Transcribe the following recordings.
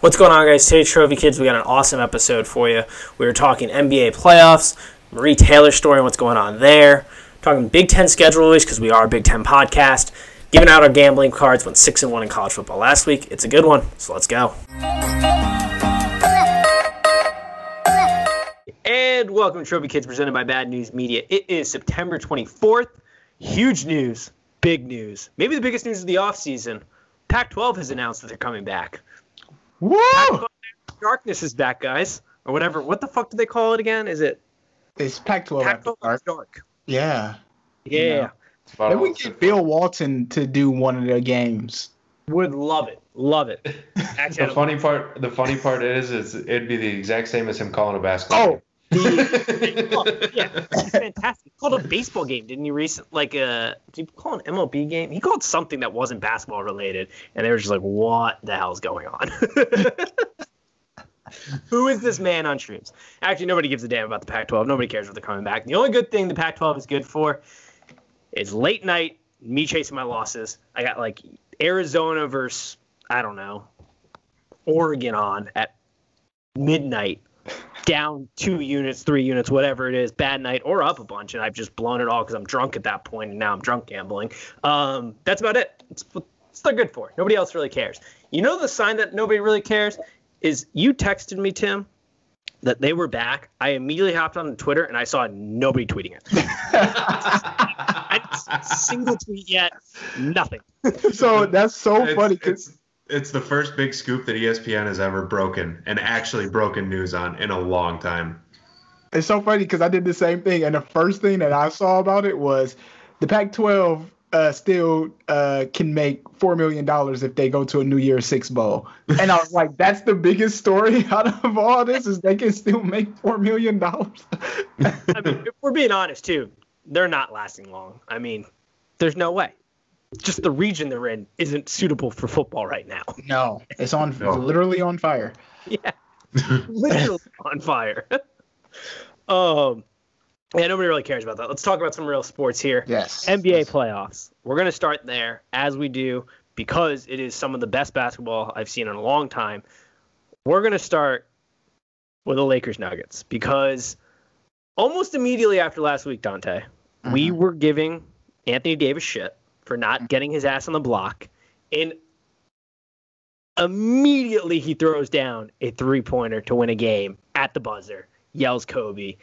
What's going on, guys? Today, Trophy Kids, we got an awesome episode for you. We were talking NBA playoffs, Maria Taylor story, and what's going on there. Talking Big Ten schedule release because we are a Big Ten podcast. Giving out our gambling cards. Went six and one in college football last week. It's a good one, so let's go. And welcome to Trophy Kids, presented by Bad News Media. It is September 24th. Huge news, big news, maybe the biggest news of the offseason. Pac-12 has announced that they're coming back. Woo! Darkness is back, guys, or whatever. What the fuck do they call it again? Is it It's Pac-12 Pac-12 dark. Dark? Yeah. Yeah, Yeah. Spot Maybe we get Bill Walton to do one of their games. would love it, love it. Actually, The funny part, the funny part is, is it'd be the exact same as him calling a basketball. Oh, game. Oh, yeah, fantastic. He called a baseball game, didn't he? Recent, like uh, did he call an MLB game? He called something that wasn't basketball related, and they were just like, "What the hell's going on?" Who is this man on streams? Actually, nobody gives a damn about the Pac-12. Nobody cares if they're coming back. The only good thing the Pac-12 is good for is late night, me chasing my losses. I got like Arizona versus I don't know Oregon on at midnight down two units, three units, whatever it is, bad night, or up a bunch, and I've just blown it all because I'm drunk at that point, and now I'm drunk gambling. Um, that's about it. It's, it's they're good for. Nobody else really cares. You know the sign that nobody really cares is you texted me, Tim, that they were back. I immediately hopped on Twitter and I saw nobody tweeting it. I didn't see a single tweet yet. Nothing. so that's so It's, funny. 'cause- it's it's the first big scoop that ESPN has ever broken and actually broken news on in a long time. It's so funny because I did the same thing, and the first thing that I saw about it was the Pac-12 uh, still uh, can make four million dollars if they go to a New Year's Six bowl, and I was like, "That's the biggest story out of all this is they can still make four million dollars." I mean, if we're being honest too, they're not lasting long. I mean, there's no way. Just the region they're in isn't suitable for football right now. no, it's on No. literally on fire. Yeah, literally on fire. um, yeah, nobody really cares about that. Let's talk about some real sports here. Yes, NBA playoffs. We're gonna start there as we do because it is some of the best basketball I've seen in a long time. We're gonna start with the Lakers Nuggets because almost immediately after last week, Dante, we Mhm. were giving Anthony Davis shit for not mm. getting his ass on the block, and immediately he throws down a three pointer to win a game at the buzzer, yells Kobe.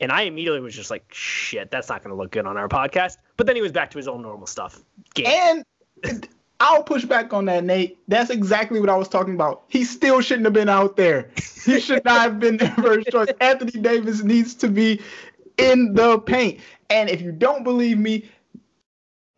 And I immediately was just like, shit, that's not going to look good on our podcast. But then he was back to his old normal stuff. Game. And I'll push back on that, Nate. That's exactly what I was talking about. He still shouldn't have been out there. He should not have been there first choice. Anthony Davis needs to be in the paint. And if you don't believe me,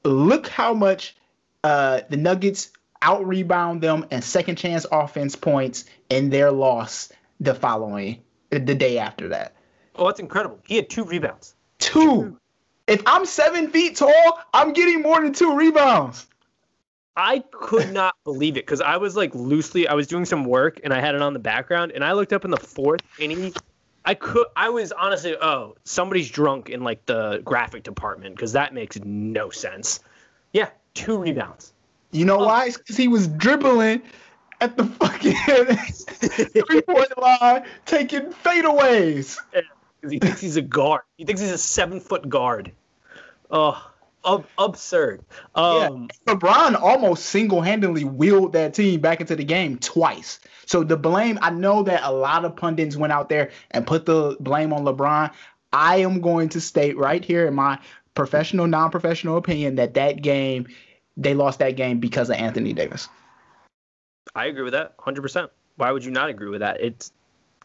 look how much uh, the Nuggets out rebound them and second chance offense points in their loss the following, the day after that. Oh, that's incredible. He had two rebounds. Two. If I'm seven feet tall, I'm getting more than two rebounds. I could not believe it because I was like loosely, I was doing some work and I had it on the background and I looked up in the fourth and he, I could, I was honestly, oh, somebody's drunk in like the graphic department because that makes no sense. Yeah, two rebounds. You know oh. why? It's because he was dribbling at the fucking three point line, taking fadeaways. because he thinks he's a guard. He thinks he's a seven foot guard. Oh, ab- absurd. Um, LeBron almost single handedly wheeled that team back into the game twice. So the blame, I know that a lot of pundits went out there and put the blame on LeBron. I am going to state right here in my professional, non professional opinion that that game, they lost that game because of Anthony Davis. I agree with that 100%. Why would you not agree with that? It's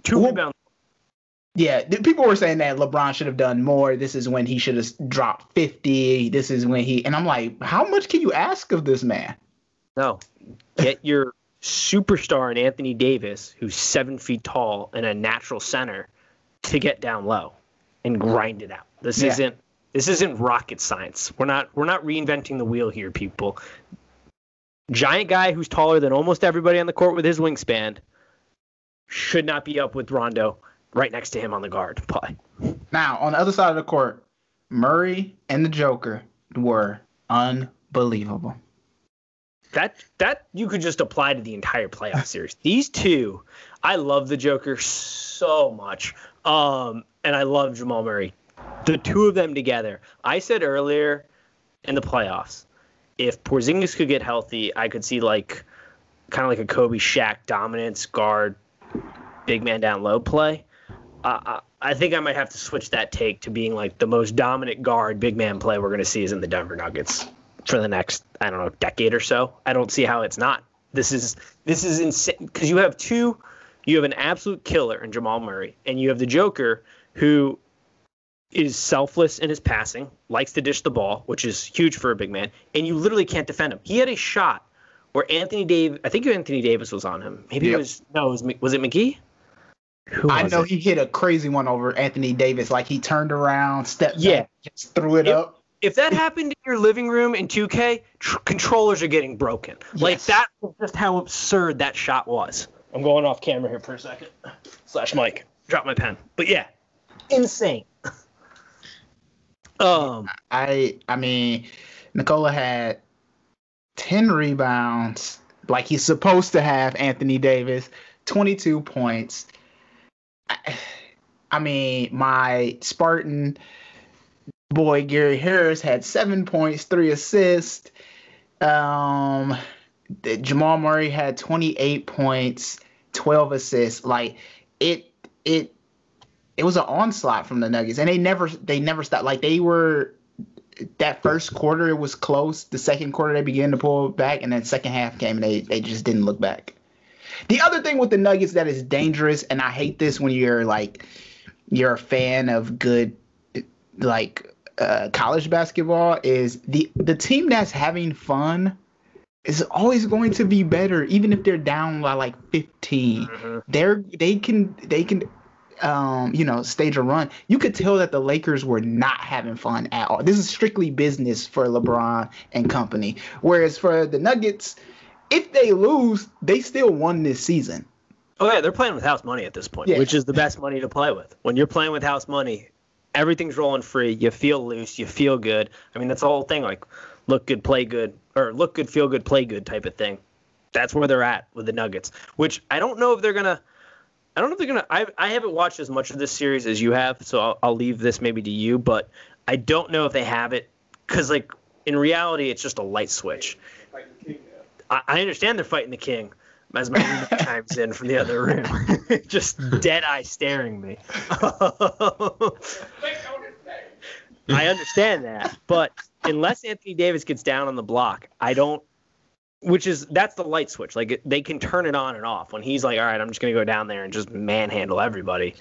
two Well- rebounds. Yeah, people were saying that LeBron should have done more. This is when he should have dropped 50. This is when he, and I'm like, how much can you ask of this man? No. Get your superstar in Anthony Davis, who's seven feet tall and a natural center, to get down low and grind it out. This Yeah. isn't this isn't rocket science. We're not we're not reinventing the wheel here, people. Giant guy who's taller than almost everybody on the court with his wingspan should not be up with Rondo right next to him on the guard play. Now, on the other side of the court, Murray and the Joker were unbelievable. that that you could just apply to the entire playoff series. These two, I love the Joker so much, um, and I love Jamal Murray. The two of them together. I said earlier in the playoffs, if Porzingis could get healthy, I could see like kind of like a Kobe Shaq dominance guard, big man down low play. I think I might have to switch that take to being like the most dominant guard, big man play we're going to see is in the Denver Nuggets for the next I don't know decade or so. I don't see how it's not. This is this is insane because you have two, you have an absolute killer in Jamal Murray, and you have the Joker who is selfless in his passing, likes to dish the ball, which is huge for a big man, and you literally can't defend him. He had a shot where Anthony Dave, I think Anthony Davis was on him. Maybe yep. it was no, it was was it McGee? I know it? he hit a crazy one over Anthony Davis. Like he turned around, stepped yeah, back, just threw it if, up. If that happened in your living room in 2K, tr- controllers are getting broken. Yes. Like that was just how absurd that shot was. I'm going off camera here for a second. Slash mic. drop my pen. But yeah, insane. um, I I mean, Nikola had ten rebounds, like he's supposed to have. Anthony Davis, 22 points. I mean, my Spartan boy Gary Harris had seven points, three assists. Um, Jamal Murray had 28 points, 12 assists. Like it, it, it was an onslaught from the Nuggets, and they never, they never stopped. Like they were that first quarter, it was close. The second quarter, they began to pull back, and then second half came, and they they just didn't look back. The other thing with the Nuggets that is dangerous, and I hate this when you're like you're a fan of good like uh, college basketball, is the the team that's having fun is always going to be better, even if they're down by like 15. Mm-hmm. They're they can they can um, you know, stage a run, you could tell that the Lakers were not having fun at all. This is strictly business for LeBron and company. Whereas for the Nuggets, if they lose, they still won this season. Oh yeah, they're playing with house money at this point, yeah. which is the best money to play with. When you're playing with house money, everything's rolling free. You feel loose. You feel good. I mean, that's the whole thing. Like, look good, play good, or look good, feel good, play good type of thing. That's where they're at with the Nuggets. Which I don't know if they're gonna. I don't know if they're gonna. I I haven't watched as much of this series as you have, so I'll, I'll leave this maybe to you. But I don't know if they have it because like in reality, it's just a light switch. I, I understand they're fighting the king. As my roommate chimes in from the other room, just dead eye staring me. I understand that, but unless Anthony Davis gets down on the block, I don't. Which is that's the light switch. Like they can turn it on and off when he's like, "All right, I'm just gonna go down there and just manhandle everybody."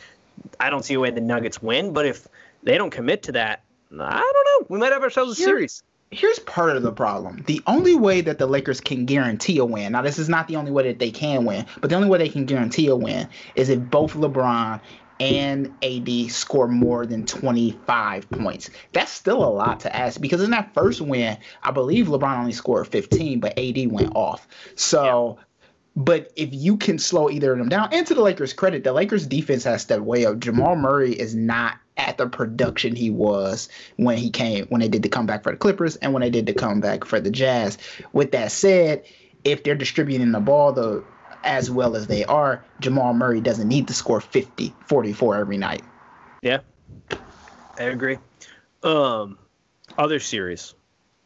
I don't see a way the Nuggets win, but if they don't commit to that, I don't know. We might have ourselves a series here's part of the problem. The only way that the Lakers can guarantee a win, now this is not the only way that they can win, but the only way they can guarantee a win is if both LeBron and AD score more than 25 points. That's still a lot to ask because in that first win, I believe LeBron only scored 15, but AD went off. So yeah. But if you can slow either of them down, and to the Lakers' credit, the Lakers' defense has stepped way up. Jamal Murray is not at the production he was when he came when they did the comeback for the Clippers and when they did the comeback for the Jazz. With that said, if they're distributing the ball the as well as they are, Jamal Murray doesn't need to score 50, 44 every night. Yeah. I agree. Um other series.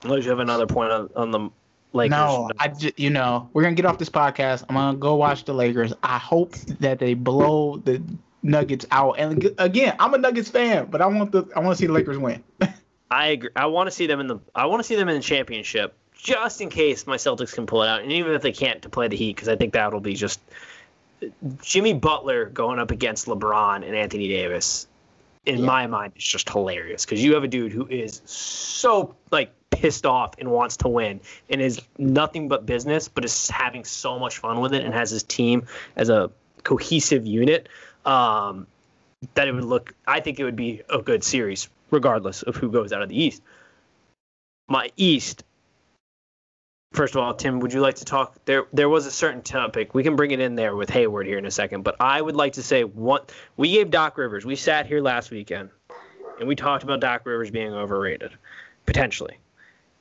Unless you have another point on, on the Lakers. No, I just, you know, we're gonna get off this podcast. I'm gonna go watch the Lakers. I hope that they blow the Nuggets out. And again, I'm a Nuggets fan, but I want the I want to see the Lakers win. I agree. I want to see them in the I want to see them in the championship, just in case my Celtics can pull it out, and even if they can't, to play the Heat, because I think that'll be just Jimmy Butler going up against LeBron and Anthony Davis. In yeah. my mind, it's just hilarious because you have a dude who is so like pissed off and wants to win and is nothing but business, but is having so much fun with it and has his team as a cohesive unit. Um, that it would look, I think it would be a good series, regardless of who goes out of the East. My East, first of all, Tim, would you like to talk? There, there was a certain topic. We can bring it in there with Hayward here in a second, but I would like to say what we gave Doc Rivers. We sat here last weekend and we talked about Doc Rivers being overrated, potentially.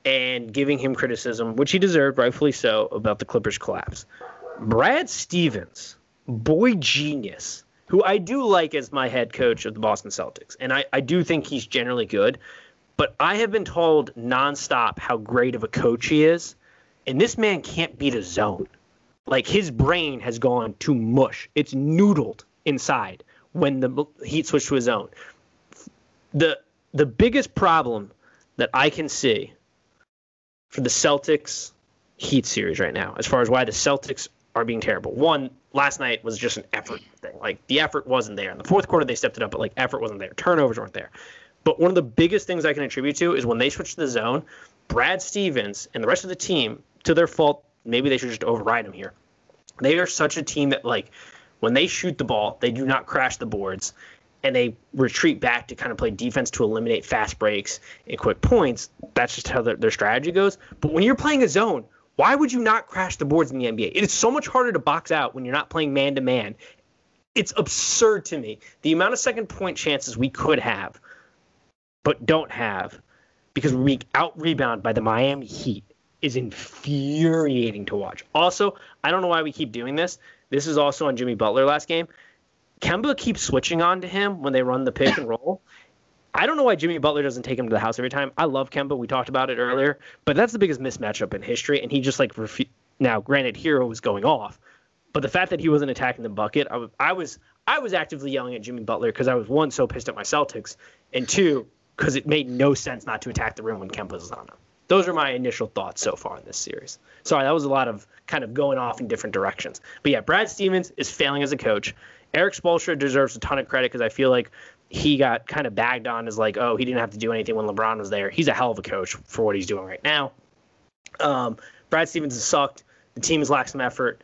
and giving him criticism, which he deserved, rightfully so, about the Clippers' collapse. Brad Stevens, boy genius, who I do like as my head coach of the Boston Celtics, and I, I do think he's generally good, but I have been told nonstop how great of a coach he is, and this man can't beat a zone. Like his brain has gone to mush. It's noodled inside when the Heat switched to his zone. The the biggest problem that I can see for the Celtics Heat series right now, as far as why the Celtics are being terrible. One, last night was just an effort thing. Like the effort wasn't there. In the fourth quarter, they stepped it up, but like effort wasn't there. Turnovers weren't there. But one of the biggest things I can attribute to is when they switched to the zone, Brad Stevens and the rest of the team, to their fault, maybe they should just override him here. They are such a team that like when they shoot the ball, they do not crash the boards and they retreat back to kind of play defense to eliminate fast breaks and quick points. That's just how their, their strategy goes. But when you're playing a zone, why would you not crash the boards in the NBA? It is so much harder to box out when you're not playing man to man. It's absurd to me. The amount of second point chances we could have, but don't have, because we out rebound by the Miami Heat is infuriating to watch. Also, I don't know why we keep doing this. This is also on Jimmy Butler last game. Kemba keeps switching on to him when they run the pick and roll. I don't know why Jimmy Butler doesn't take him to the house every time. I love Kemba. We talked about it earlier, but that's the biggest mismatch up in history. And he just like refu- now, granted, Herro was going off, but the fact that he wasn't attacking the bucket, I was I was, actively yelling at Jimmy Butler because I was one so pissed at my Celtics, and two because it made no sense not to attack the rim when Kemba was on him. Those are my initial thoughts so far in this series. Sorry, that was a lot of kind of going off in different directions. But yeah, Brad Stevens is failing as a coach. Erik Spoelstra deserves a ton of credit because I feel like he got kind of bagged on as like, oh, he didn't have to do anything when LeBron was there. He's a hell of a coach for what he's doing right now. Um, Brad Stevens has sucked. The team has lacked some effort,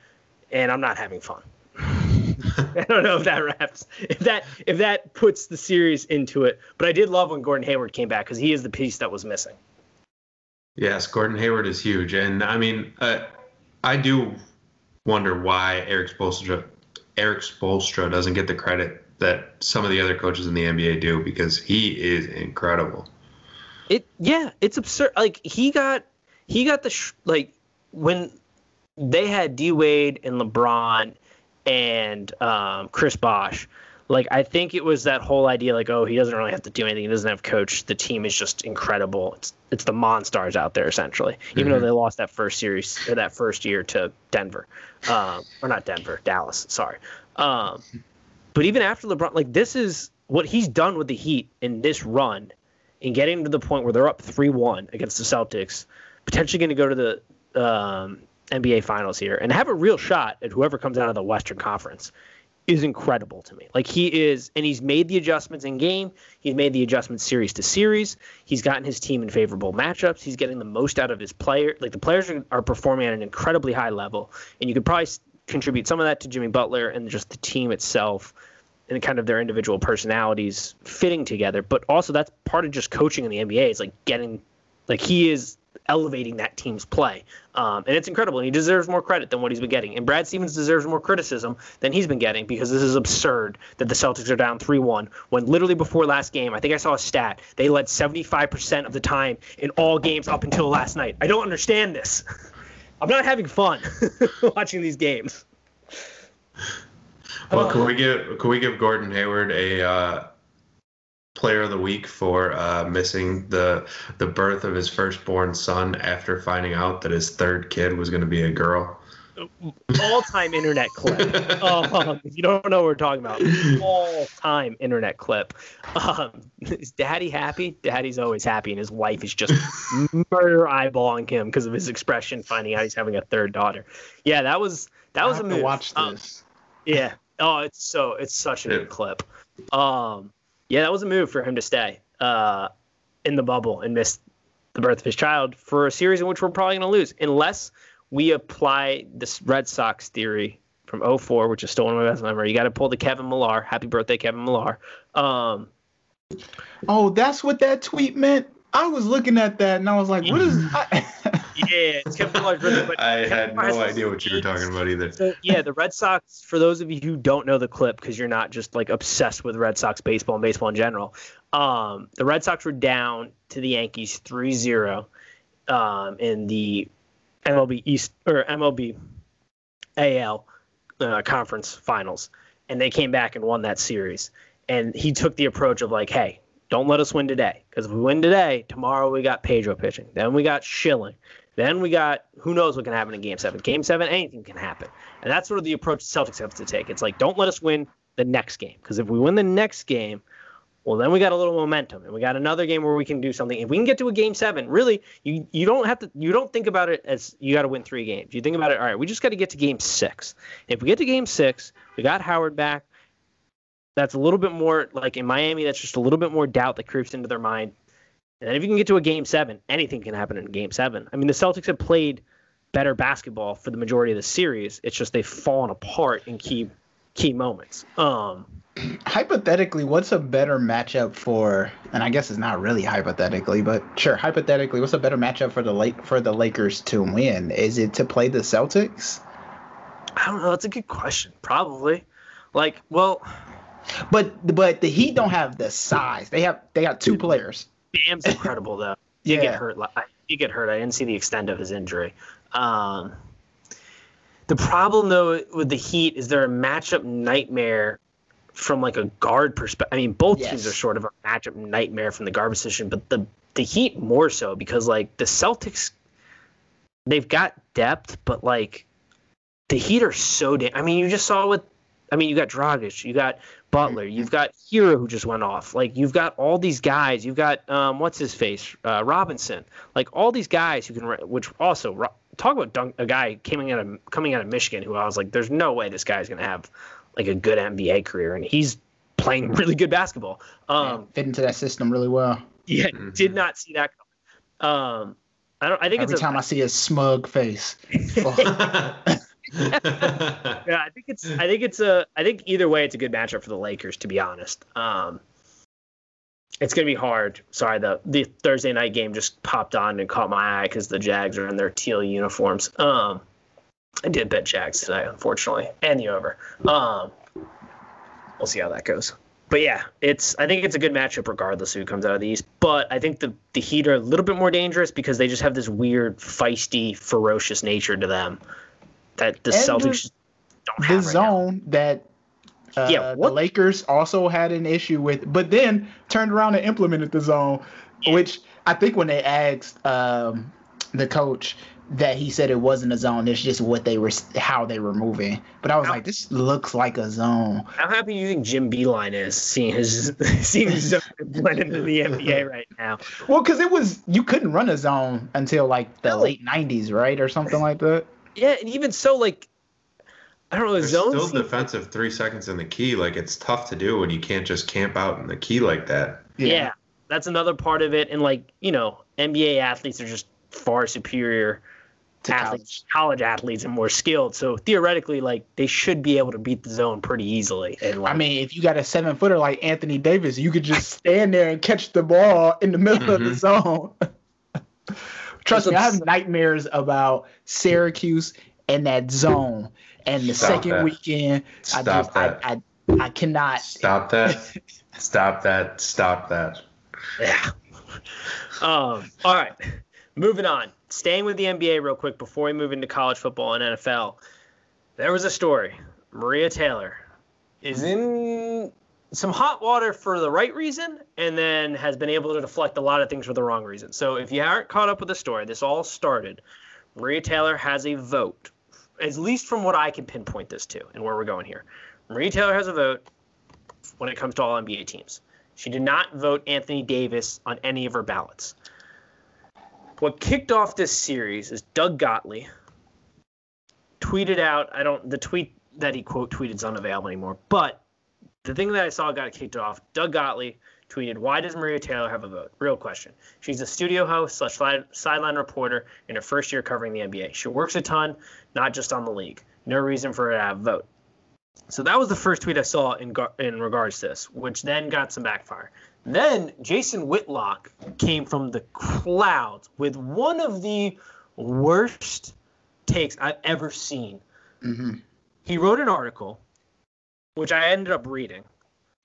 and I'm not having fun. I don't know if that wraps if that if that puts the series into it. But I did love when Gordon Hayward came back because he is the piece that was missing. Yes, Gordon Hayward is huge, and I mean, uh, I do wonder why Erik Spoelstra Erik Spoelstra doesn't get the credit that some of the other coaches in the NBA do because he is incredible. It yeah, it's absurd. Like he got he got the sh- like when they had D Wade and LeBron and um, Chris Bosh. Like I think it was that whole idea, like oh he doesn't really have to do anything. He doesn't have coach. The team is just incredible. It's it's the monsters out there essentially. Even mm-hmm. though they lost that first series or that first year to Denver, um, or not Denver, Dallas. Sorry. Um, but even after LeBron, like this is what he's done with the Heat in this run, in getting to the point where they're up three one against the Celtics, potentially going to go to the um, NBA Finals here and have a real shot at whoever comes out of the Western Conference is incredible to me. Like he is, and he's made the adjustments in game. He's made the adjustments series to series. He's gotten his team in favorable matchups. He's getting the most out of his player. Like the players are, are performing at an incredibly high level, and you could probably contribute some of that to Jimmy Butler and just the team itself and kind of their individual personalities fitting together. But also that's part of just coaching in the NBA. Is like getting, like he is elevating that team's play. Um, and it's incredible. And he deserves more credit than what he's been getting. And Brad Stevens deserves more criticism than he's been getting because this is absurd that the Celtics are down 3 1 when literally before last game, I think I saw a stat, they led 75% of the time in all games up until last night. I don't understand this. I'm not having fun watching these games. Well, can we give can we give Gordon Hayward a uh, player of the week for uh, missing the the birth of his firstborn son after finding out that his third kid was going to be a girl. All-time internet clip. Um, if you don't know what we're talking about, all-time internet clip. Um, is Daddy happy? Daddy's always happy, and his wife is just murder eyeballing him because of his expression, finding out he's having a third daughter. Yeah, that was that was a move. watch um, this. Um, yeah. Oh, it's so it's such a good clip. Um, yeah, that was a move for him to stay uh, in the bubble and miss the birth of his child for a series in which we're probably going to lose, unless we apply this Red Sox theory from 04, which is still one of my best memory. You got to pull the Kevin Millar. Happy birthday, Kevin Millar. Um, oh, that's what that tweet meant. I was looking at that and I was like, "What is?" I... yeah, it's Kevin Millar's birthday. But I Kevin had no idea what you were talking about either. So, yeah, the Red Sox. For those of you who don't know the clip, because you're not just like obsessed with Red Sox baseball and baseball in general, um, the Red Sox were down to the Yankees 3-0 um, in the MLB East or MLB AL uh, conference finals, and they came back and won that series. And he took the approach of like, hey, don't let us win today, because if we win today, tomorrow we got Pedro pitching, then we got Schilling, then we got who knows what can happen in Game Seven. Game Seven, anything can happen, and that's sort of the approach Celtics have to take. It's like, don't let us win the next game, because if we win the next game, well, then we got a little momentum, and we got another game where we can do something. If we can get to a game seven, really, you you don't have to you don't think about it as you got to win three games. You think about it, all right, we just got to get to game six. If we get to game six, we got Hayward back. That's a little bit more like in Miami. That's just a little bit more doubt that creeps into their mind. And if you can get to a game seven, anything can happen in game seven. I mean, the Celtics have played better basketball for the majority of the series. It's just they've fallen apart in key key moments. Um, hypothetically, what's a better matchup for? And I guess it's not really hypothetically, but sure, hypothetically, what's a better matchup for the lake for the Lakers to win? Is it to play the Celtics? I don't know. That's a good question. Probably. Like, well, but but the Heat don't have the size. They have they got two players. Bam's incredible though. He yeah. get hurt. He get hurt. I didn't see the extent of his injury. Um, the problem though with the Heat is they're a matchup nightmare from like a guard perspective. I mean, both yes. teams are sort of a matchup nightmare from the guard position, but the the Heat more so because like the Celtics, they've got depth, but like the Heat are so damn. I mean, you just saw with. I mean, you got Dragic, you got Butler, mm-hmm. you've got Herro who just went off. Like you've got all these guys. You've got um, what's his face, uh, Robinson. Like all these guys who can. Which also talk about dunk, a guy coming out of coming out of Michigan who I was like, there's no way this guy's gonna have like a good NBA career, and he's playing really good basketball. Um, yeah, fit into that system really well. Yeah, mm-hmm. did not see that coming. Um, I don't. I think every it's time a, I see a smug face. yeah, I think it's. I think it's a. I think either way, it's a good matchup for the Lakers. To be honest, um, it's gonna be hard. Sorry, the the Thursday night game just popped on and caught my eye because the Jags are in their teal uniforms. Um, I did bet Jags today, unfortunately, and the over. Um, we'll see how that goes. But yeah, it's I think it's a good matchup regardless who comes out of the East. But I think the the Heat are a little bit more dangerous because they just have this weird, feisty, ferocious nature to them that the and Celtics don't have. The right zone now. that uh, yeah, the Lakers also had an issue with, but then turned around and implemented the zone, yeah. which I think when they asked um, the coach, that he said it wasn't a zone. It's just what they were, how they were moving. But I was like, this looks like a zone. How happy do you think Jim Beilein is seeing his seeing his zone blend into the NBA right now? Well, because it was you couldn't run a zone until like the no. late '90s, right, or something like that. Yeah, and even so, like I don't know, the zone still defensive three seconds in the key. Like it's tough to do when you can't just camp out in the key like that. Yeah. yeah, that's another part of it. And like you know, NBA athletes are just far superior athletes, college. college. athletes and more skilled. So theoretically, like they should be able to beat the zone pretty easily. And like, I mean, if you got a seven footer like Anthony Davis, you could just stand there and catch the ball in the middle mm-hmm. of the mm-hmm. zone. Trust me, I have nightmares about Syracuse and that zone. And the Stop second that. weekend, Stop I just that. I, I, I cannot Stop that. Stop that. Stop that. Yeah. Um, all right. Moving on staying with the NBA real quick before we move into college football and NFL. There was a story. Maria Taylor is in some hot water for the right reason and then has been able to deflect a lot of things for the wrong reason. So if you aren't caught up with the story, this all started. Maria Taylor has a vote, at least from what I can pinpoint this to and where we're going here. Maria Taylor has a vote when it comes to all NBA teams. She did not vote Anthony Davis on any of her ballots. What kicked off this series is Doug Gottlieb tweeted out. I don't. The tweet that he quote tweeted is unavailable anymore. But the thing that I saw got kicked off. Doug Gottlieb tweeted, "Why does Maria Taylor have a vote?" Real question. She's a studio host slash sideline reporter in her first year covering the NBA. She works a ton, not just on the league. No reason for her to have a vote. So that was the first tweet I saw in in regards to this, which then got some backfire. Then Jason Whitlock came from the clouds with one of the worst takes I've ever seen. Mm-hmm. He wrote an article, which I ended up reading.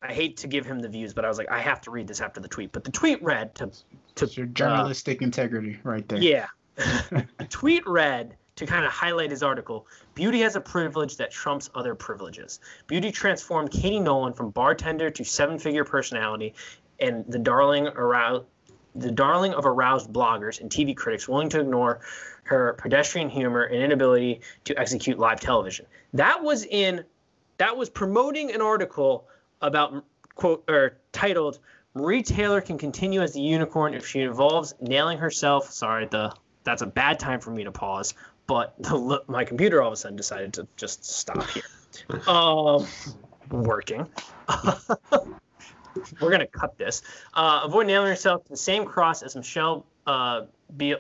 I hate to give him the views, but I was like, I have to read this after the tweet. But the tweet read to to It's your uh, journalistic integrity right there. yeah. the tweet read to kind of highlight his article Beauty has a privilege that trumps other privileges. Beauty transformed Katie Nolan from bartender to seven figure personality and the darling aroused. The darling of aroused bloggers and TV critics willing to ignore her pedestrian humor and inability to execute live television. That was in, that was promoting an article about quote or titled Maria Taylor can continue as the unicorn if she involves nailing herself. Sorry, the that's a bad time for me to pause, but the, my computer all of a sudden decided to just stop here. Um, working. We're gonna cut this. Uh, avoid nailing herself to the same cross as Michelle uh, Beal,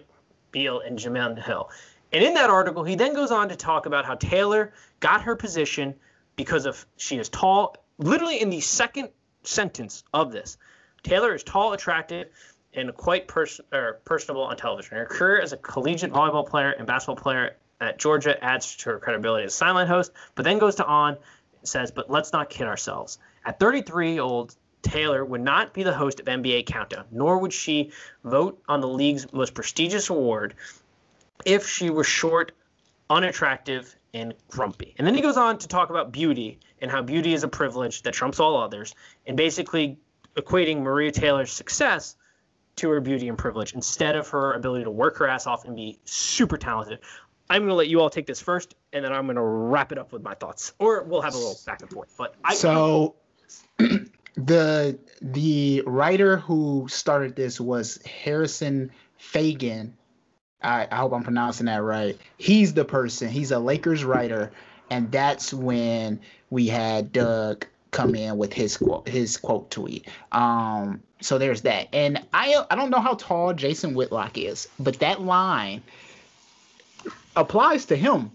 Beal and Jemele Hill. And in that article, he then goes on to talk about how Taylor got her position because of she is tall. Literally in the second sentence of this, Taylor is tall, attractive, and quite pers- or personable on television. Her career as a collegiate volleyball player and basketball player at Georgia adds to her credibility as a sideline host, but then goes to on says, but let's not kid ourselves. At 33 old, Taylor would not be the host of NBA Countdown, nor would she vote on the league's most prestigious award if she were short, unattractive, and grumpy. And then he goes on to talk about beauty and how beauty is a privilege that trumps all others, and basically equating Maria Taylor's success to her beauty and privilege instead of her ability to work her ass off and be super talented. I'm going to let you all take this first, and then I'm going to wrap it up with my thoughts, or we'll have a little back and forth. But I, So the the writer who started this was Harrison Faigen. I, I hope I'm pronouncing that right. He's the person. He's a Lakers writer, and that's when we had Doug come in with his quote his quote tweet. Um, so there's that. And I I don't know how tall Jason Whitlock is, but that line applies to him.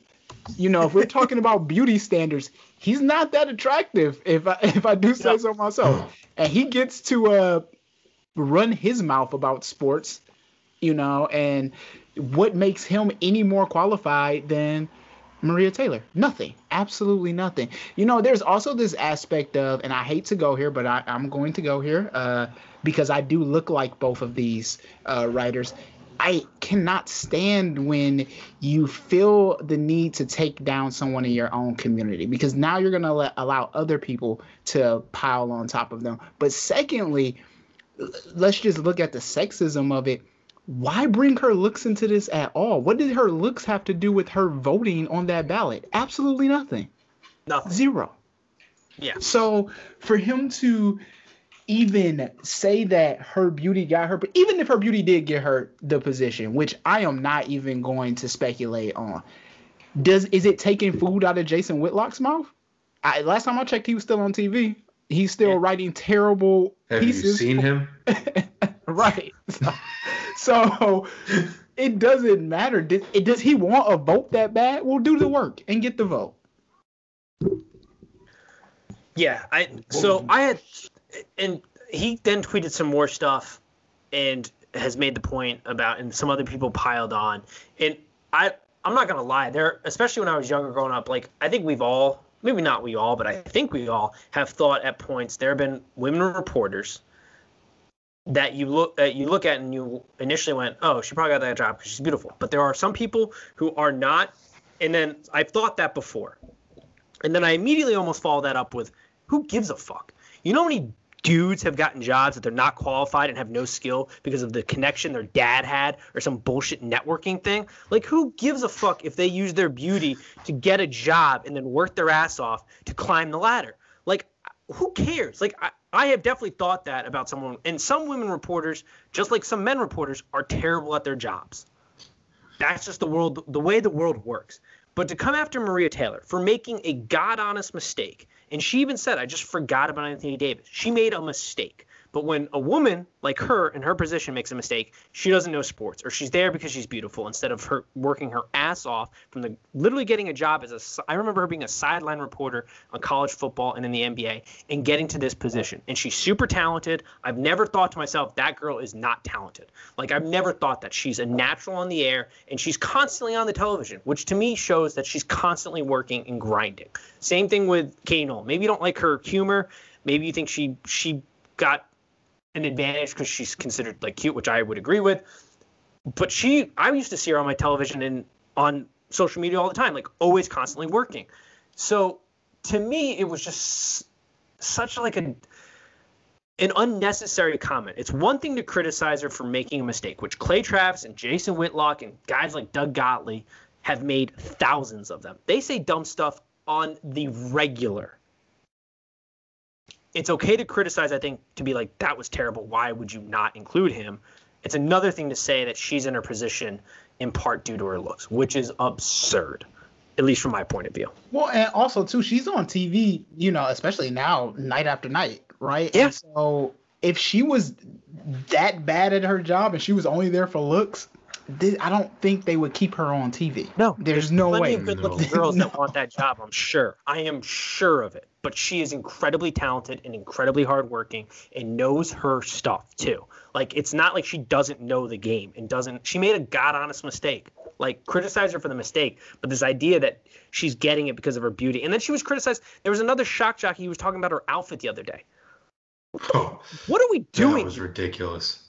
You know, if we're talking about beauty standards, he's not that attractive. If I if I do say so myself, and he gets to uh run his mouth about sports, you know, and what makes him any more qualified than Maria Taylor? Nothing. Absolutely nothing. You know, there's also this aspect of, and I hate to go here, but I, I'm going to go here uh, because I do look like both of these uh, writers. I cannot stand when you feel the need to take down someone in your own community because now you're going to let, allow other people to pile on top of them. But secondly, let's just look at the sexism of it. Why bring her looks into this at all? What did her looks have to do with her voting on that ballot? Absolutely nothing. nothing. Zero. Yeah. So for him to even say that her beauty got her, but even if her beauty did get her the position, which I am not even going to speculate on, does is it taking food out of Jason Whitlock's mouth? I, last time I checked, he was still on TV. He's still Yeah. writing terrible Have you seen him? right. So, so it doesn't matter. Does, it, does he want a vote that bad? Well, do the work and get the vote. Yeah, I so I had and he then tweeted some more stuff and has made the point about and some other people piled on. And I I'm not gonna lie, there especially when I was younger growing up, like I think we've all maybe not we all, but I think we all have thought at points there have been women reporters that you look that you look at and you initially went, oh, she probably got that job because she's beautiful. But there are some people who are not, and then I've thought that before, and then I immediately almost follow that up with, who gives a fuck? You know how many dudes have gotten jobs that they're not qualified and have no skill because of the connection their dad had or some bullshit networking thing? Like, who gives a fuck if they use their beauty to get a job and then work their ass off to climb the ladder? Like, who cares? Like, I, I have definitely thought that about someone. And some women reporters, just like some men reporters, are terrible at their jobs. That's just the world, the way the world works. But to come after Maria Taylor for making a god honest mistake, and she even said, I just forgot about Anthony Davis. She made a mistake. But when a woman like her in her position makes a mistake, she doesn't know sports, or she's there because she's beautiful instead of her working her ass off from the literally getting a job as a. I remember her being a sideline reporter on college football and in the NBA, and getting to this position. And she's super talented. I've never thought to myself that girl is not talented. Like I've never thought that she's a natural on the air, and she's constantly on the television, which to me shows that she's constantly working and grinding. Same thing with Katie Maybe you don't like her humor. Maybe you think she she got an advantage because she's considered like cute, which I would agree with. But she, I used to see her on my television and on social media all the time, like always constantly working. So to me, it was just such like a an unnecessary comment. It's one thing to criticize her for making a mistake, which Clay Travis and Jason Whitlock and guys like Doug Gottlieb have made thousands of them. They say dumb stuff on the regular it's okay to criticize, I think, to be like, that was terrible. Why would you not include him? It's another thing to say that she's in her position in part due to her looks, which is absurd, at least from my point of view. Well, and also, too, she's on TV, you know, especially now, night after night, right? Yeah. And so if she was that bad at her job and she was only there for looks, I don't think they would keep her on TV. No, there's no plenty way. of good-looking girls that want that job. I'm sure. I am sure of it. But she is incredibly talented and incredibly hardworking and knows her stuff too. Like it's not like she doesn't know the game and doesn't. She made a god honest mistake. Like criticize her for the mistake, but this idea that she's getting it because of her beauty, and then she was criticized. There was another shock jockey. He was talking about her outfit the other day. Oh, what are we doing? That was ridiculous.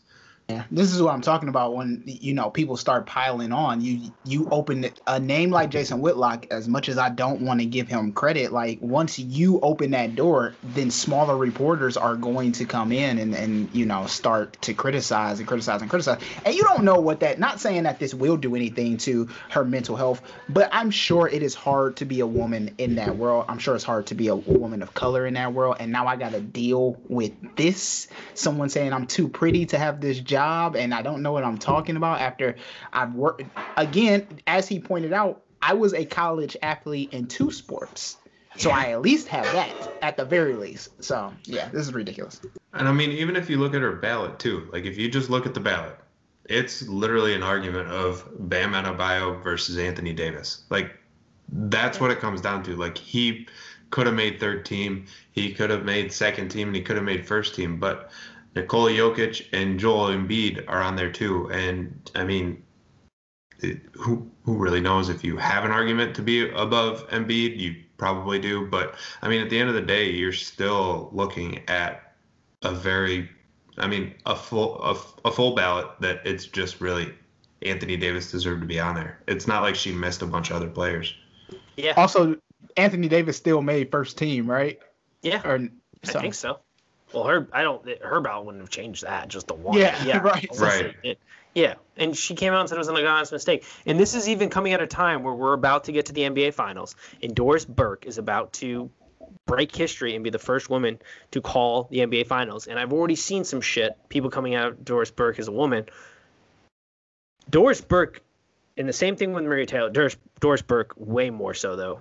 This is what I'm talking about when you know people start piling on. You you open a name like Jason Whitlock. As much as I don't want to give him credit, like once you open that door, then smaller reporters are going to come in and and you know start to criticize and criticize and criticize. And you don't know what that. Not saying that this will do anything to her mental health, but I'm sure it is hard to be a woman in that world. I'm sure it's hard to be a woman of color in that world. And now I got to deal with this. Someone saying I'm too pretty to have this job job and I don't know what I'm talking about after I've worked again, as he pointed out, I was a college athlete in two sports. So I at least have that at the very least. So yeah, this is ridiculous. And I mean, even if you look at her ballot too, like if you just look at the ballot, it's literally an argument of Bam Adebayo versus Anthony Davis. Like that's what it comes down to. Like he could have made third team, he could have made second team, and he could have made first team. But Nikola Jokic and Joel Embiid are on there too. And I mean, it, who who really knows if you have an argument to be above Embiid? You probably do, but I mean, at the end of the day, you're still looking at a very, I mean, a full a, a full ballot that it's just really Anthony Davis deserved to be on there. It's not like she missed a bunch of other players. Yeah. Also, Anthony Davis still made first team, right? Yeah. Or, so. I think so. Well, her I don't her ballot wouldn't have changed that just the one. Yeah, yeah, right, right. It, yeah, and she came out and said it was an honest mistake. And this is even coming at a time where we're about to get to the NBA Finals, and Doris Burke is about to break history and be the first woman to call the NBA Finals. And I've already seen some shit people coming out Doris Burke as a woman. Doris Burke, and the same thing with Maria Taylor. Doris Doris Burke, way more so though,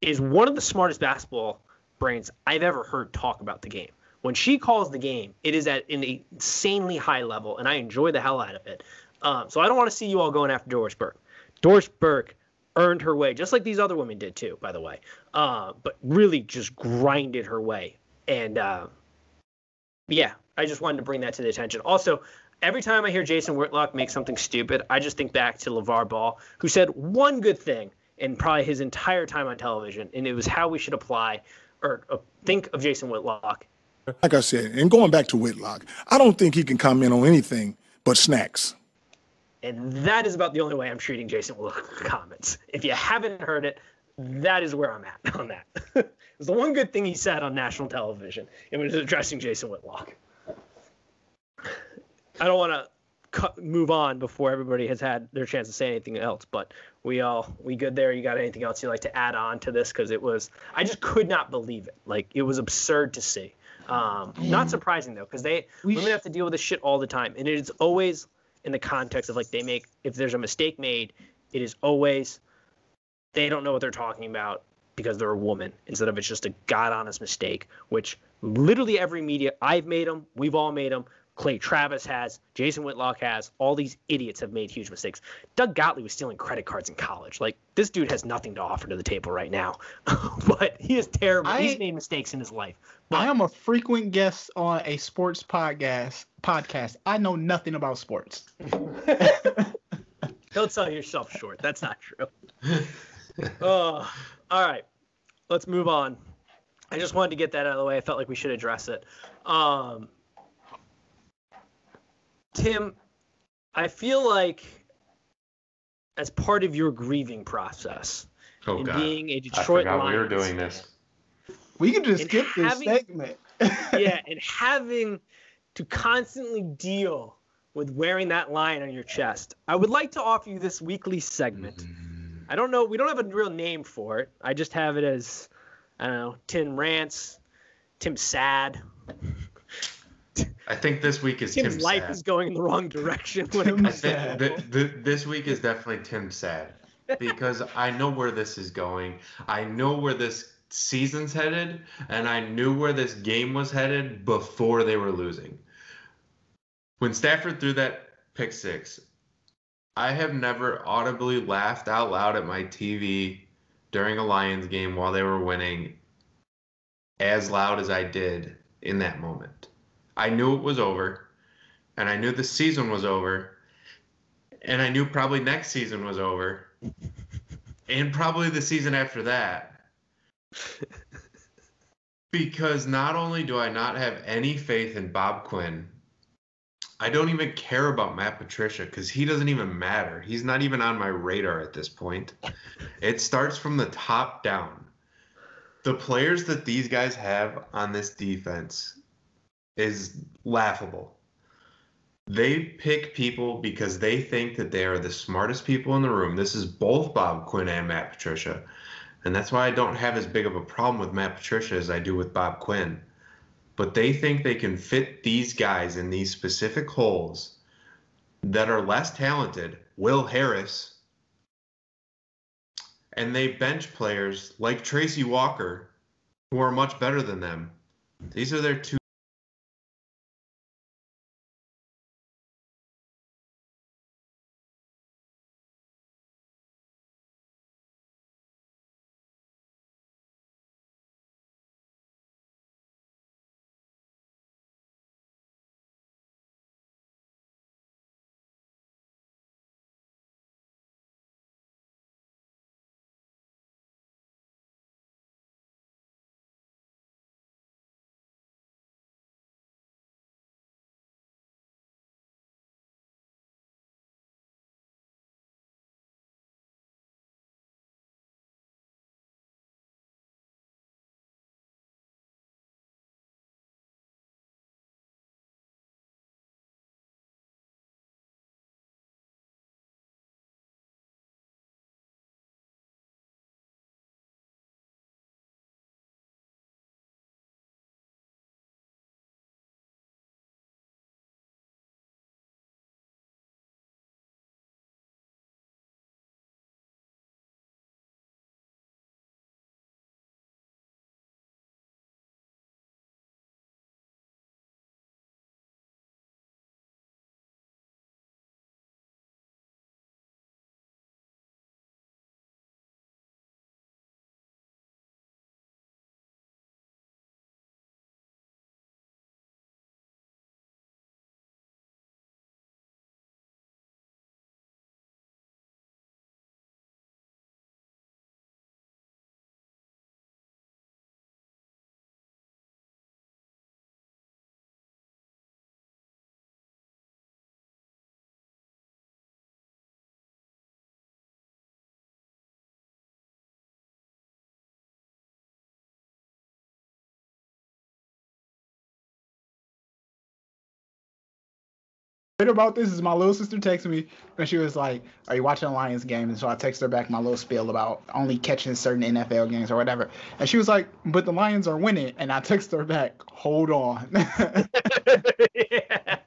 is one of the smartest basketball brains I've ever heard talk about the game when she calls the game, it is at an insanely high level, and I enjoy the hell out of it. Um, so I don't want to see you all going after Doris Burke. Doris Burke earned her way, just like these other women did too, by the way. Uh, but really just grinded her way. And uh, yeah, I just wanted to bring that to the attention. Also, every time I hear Jason Whitlock make something stupid, I just think back to LaVar Ball, who said one good thing in probably his entire time on television, and it was how we should apply or uh, think of Jason Whitlock like I said, and going back to Whitlock, I don't think he can comment on anything but snacks. And that is about the only way I'm treating Jason Whitlock comments. If you haven't heard it, that is where I'm at on that. it's the one good thing he said on national television. It was addressing Jason Whitlock. I don't want to move on before everybody has had their chance to say anything else, but we all we good there. You got anything else you'd like to add on to this? Because it was I just could not believe it. Like it was absurd to see. Um, not surprising though, because they we women sh- have to deal with this shit all the time, and it is always in the context of like they make if there's a mistake made, it is always they don't know what they're talking about. because they're a woman instead of it's just a god honest mistake, which literally every media I've made them, we've all made them. Clay Travis has, Jason Whitlock has, all these idiots have made huge mistakes. Doug Gottlieb was stealing credit cards in college. Like this dude has nothing to offer to the table right now, but he is terrible. I- He's made mistakes in his life. I am a frequent guest on a sports podcast. Podcast. I know nothing about sports. Don't sell yourself short. That's not true. oh, all right. Let's move on. I just wanted to get that out of the way. I felt like we should address it. Um, Tim, I feel like as part of your grieving process Oh in God, being a Detroit forgot we were doing this. We can just And skip this having- segment. yeah, and having to constantly deal with wearing that lion on your chest, I would like to offer you this weekly segment. Mm-hmm. I don't know. We don't have a real name for it. I just have it as, I don't know, Tim rants, Tim sad. I think this week is Tim's Tim life sad. is going in the wrong direction when it comes to sad. think th- th- this week is definitely Tim sad because I know where this is going. I know where this season's headed, and I knew where this game was headed before they were losing. When Stafford threw that pick six, I have never audibly laughed out loud at my TV during a Lions game while they were winning as loud as I did in that moment. I knew it was over, and I knew the season was over, and I knew probably next season was over, and probably the season after that. Because not only do I not have any faith in Bob Quinn, I don't even care about Matt Patricia because he doesn't even matter. He's not even on my radar at this point. It starts from the top down. The players that these guys have on this defense is laughable. They pick people because they think that they are the smartest people in the room. This is both Bob Quinn and Matt Patricia. And that's why I don't have as big of a problem with Matt Patricia as I do with Bob Quinn. But they think they can fit these guys in these specific holes that are less talented. Will Harris. And they bench players like Tracy Walker who are much better than them. These are their two Bit about this is my little sister texted me and she was like, "Are you watching a Lions game?" And so I texted her back my little spiel about only catching certain NFL games or whatever. And she was like, "But the Lions are winning." And I texted her back, "Hold on." yeah.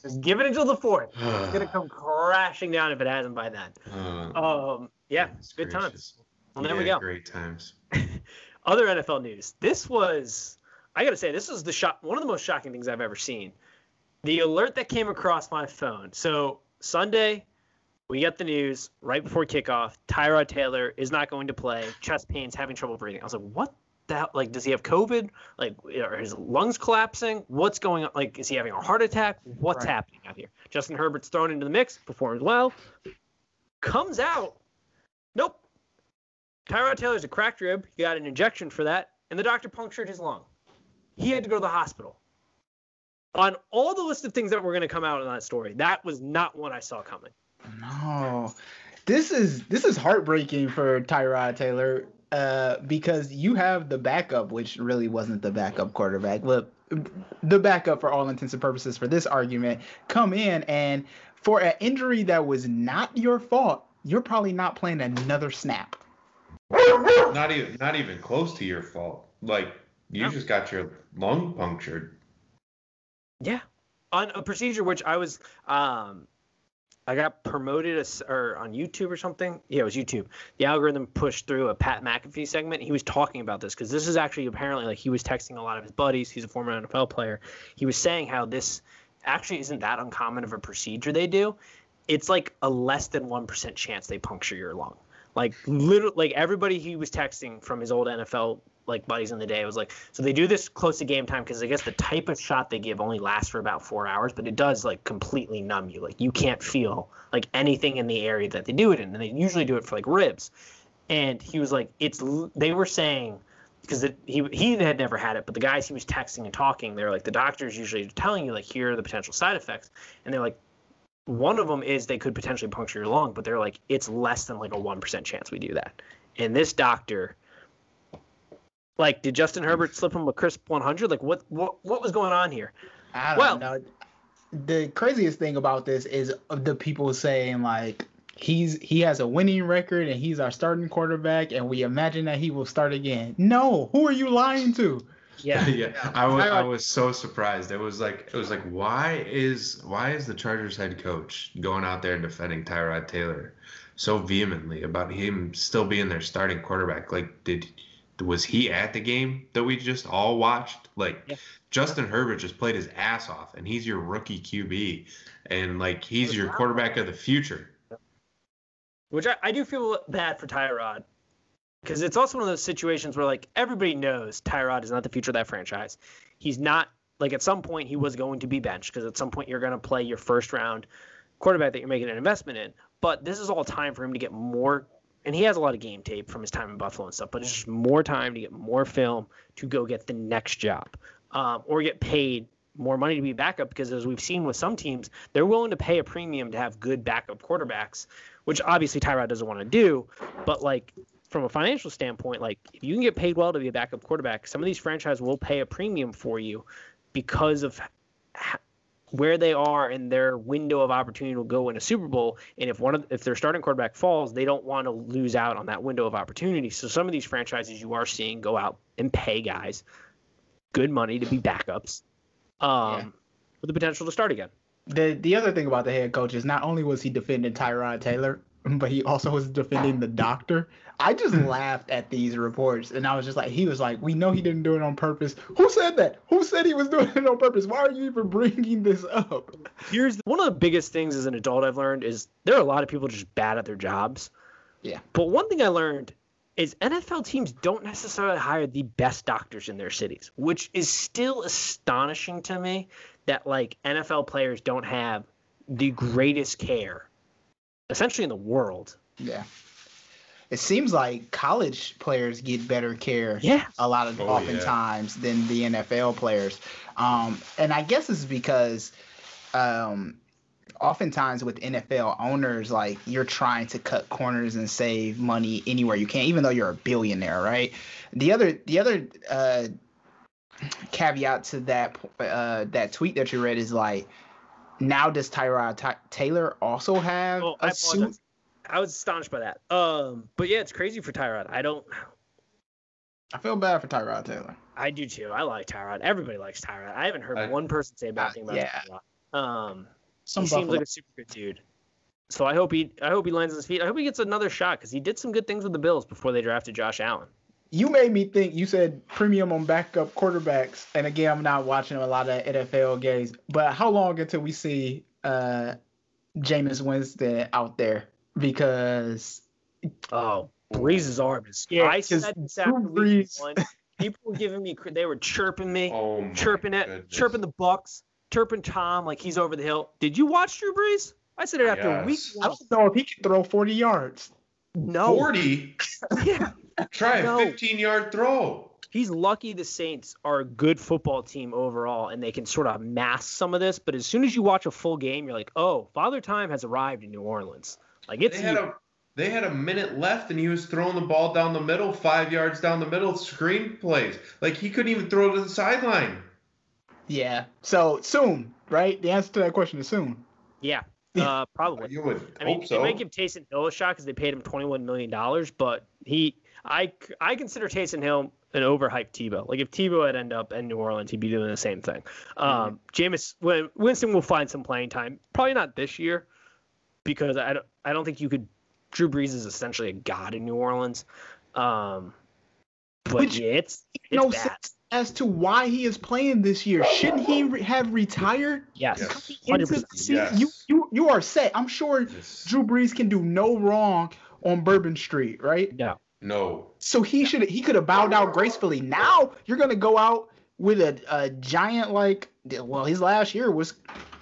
Just give it until the fourth. It's gonna come crashing down if it hasn't by then. Uh, Um, yeah, goodness good times. Well, there we go. Great times. Other NFL news. This was, I gotta say, this was the shock. One of the most shocking things I've ever seen. The alert that came across my phone. So Sunday, we get the news right before kickoff. Tyrod Taylor is not going to play. Chest pains, having trouble breathing. I was like, what? the hell? Like, does he have COVID? Like, are his lungs collapsing? What's going on? Like, is he having a heart attack? What's Right. happening out here? Justin Herbert's thrown into the mix, performs well, comes out. Nope. Tyrod Taylor's a cracked rib. He got an injection for that, and the doctor punctured his lung. He had to go to the hospital. On all the list of things that were going to come out in that story, that was not one I saw coming. No, this is this is heartbreaking for Tyrod Taylor uh, because you have the backup, which really wasn't the backup quarterback. Look, the backup for all intents and purposes for this argument come in and for an injury that was not your fault, you're probably not playing another snap. Not even not even close to your fault. Like you No. just got your lung punctured. Yeah, on a procedure which I was, um, I got promoted as, or on YouTube or something. Yeah, it was YouTube. The algorithm pushed through a Pat McAfee segment. He was talking about this because this is actually apparently like he was texting a lot of his buddies. He's a former NFL player. He was saying how this actually isn't that uncommon of a procedure they do. It's like a less than one percent chance they puncture your lung. Like literally, like everybody he was texting from his old NFL like buddies in the day was like, so they do this close to game time because I guess the type of shot they give only lasts for about four hours, but it does like completely numb you. Like you can't feel like anything in the area that they do it in, and they usually do it for like ribs. And he was like, it's they were saying because he he had never had it, but the guys he was texting and talking, they're like the doctors usually telling you like here are the potential side effects, and they're like. One of them is they could potentially puncture your lung, but they're like it's less than like a one percent chance we do that. And this doctor, like, did Justin Herbert slip him a crisp 100? Like, what what what was going on here? I don't Well- know. The craziest thing about this is the people saying like he's he has a winning record and he's our starting quarterback and we imagine that he will start again. No, who are you lying to? Yeah, yeah, I was I was so surprised. It was like it was like why is why is the Chargers head coach going out there and defending Tyrod Taylor so vehemently about him still being their starting quarterback? Like did was he at the game that we just all watched? Like Yeah. Justin Herbert just played his ass off and he's your rookie QB and like he's your quarterback of the future. which I, I do feel bad for Tyrod because it's also one of those situations where like everybody knows Tyrod is not the future of that franchise. He's not like at some point he was going to be benched because at some point you're going to play your first round quarterback that you're making an investment in. But this is all time for him to get more. And he has a lot of game tape from his time in Buffalo and stuff, but it's just more time to get more film to go get the next job um, or get paid more money to be backup because as we've seen with some teams, they're willing to pay a premium to have good backup quarterbacks, which obviously Tyrod doesn't want to do. But like from a financial standpoint, like if you can get paid well to be a backup quarterback, some of these franchises will pay a premium for you because of h- where they are and their window of opportunity to go in a Super Bowl. And if one of if their starting quarterback falls, they don't want to lose out on that window of opportunity. So some of these franchises you are seeing go out and pay guys good money to be backups, um, Yeah. with the potential to start again. The the other thing about the head coach is not only was he defending Tyrod Taylor, but he also was defending the doctor. I just hmm. laughed at these reports and I was just like, he was like, we know he didn't do it on purpose. Who said that? Who said he was doing it on purpose? Why are you even bringing this up? Here's one of the biggest things as an adult I've learned is there are a lot of people just bad at their jobs. Yeah. But one thing I learned is NFL teams don't necessarily hire the best doctors in their cities, which is still astonishing to me that like NFL players don't have the greatest care essentially in the world. Yeah. It seems like college players get better care Yeah. a lot of Oh, oftentimes than the NFL players. Um, and I guess it's because um, oftentimes with NFL owners, like you're trying to cut corners and save money anywhere you can, even though you're a billionaire, right? The other, the other uh, caveat to that uh, that tweet that you read is like, now does Tyrod Ta Taylor also have Oh, I a suit? Apologize. I was astonished by that. Um, but yeah, it's crazy for Tyrod. I don't. I feel bad for Tyrod Taylor. I do too. I like Tyrod. Everybody likes Tyrod. I haven't heard I- one person say a bad Uh, thing about yeah. Tyrod. Um, Some he seems like a super good dude. So I hope he I hope he lands on his feet. I hope he gets another shot because he did some good things with the Bills before they drafted Josh Allen. You made me think. You said premium on backup quarterbacks, and again, I'm not watching a lot of NFL games. But how long until we see uh, Jameis Winston out there? Because Oh, Brees's arm is. Yeah, I said 'cause this after Drew week Brees- one. People were giving me. They were chirping me, Oh chirping it, goodness. chirping the Bucs, chirping Tom like he's over the hill. Did you watch Drew Brees? I said it after a week Yes. I don't know if he can throw 40 yards. No. 40. Yeah. Try a 15 yard throw. He's lucky the Saints are a good football team overall and they can sort of mask some of this. But as soon as you watch a full game, you're like, oh, Father Time has arrived in New Orleans. Like it's They had a they had a minute left and he was throwing the ball down the middle, five yards down the middle, screen plays. Like he couldn't even throw to the sideline. Yeah. So soon, right? The answer to that question is soon. yeah, uh, probably. You would I mean, hope so. they might give Taysom Hill a shot because they paid him twenty-one million dollars, but he, I, I consider Taysom Hill an overhyped Tebow. Like if Tebow had ended up in New Orleans, he'd be doing the same thing. Um, Jameis, Winston will find some playing time. Probably not this year, because I don't, I don't think you could. Drew Brees is essentially a god in New Orleans. Um, but Which yeah, it's it's no bad. sense as to why he is playing this year. Shouldn't he re- have retired? Yes, Yes. Into 100%. the season? Yes. You you you are set. I'm sure Yes. Drew Brees can do no wrong on Bourbon Street, right? No. No. So he should he could have bowed out gracefully. Now you're gonna go out with a, a giant like well his last year was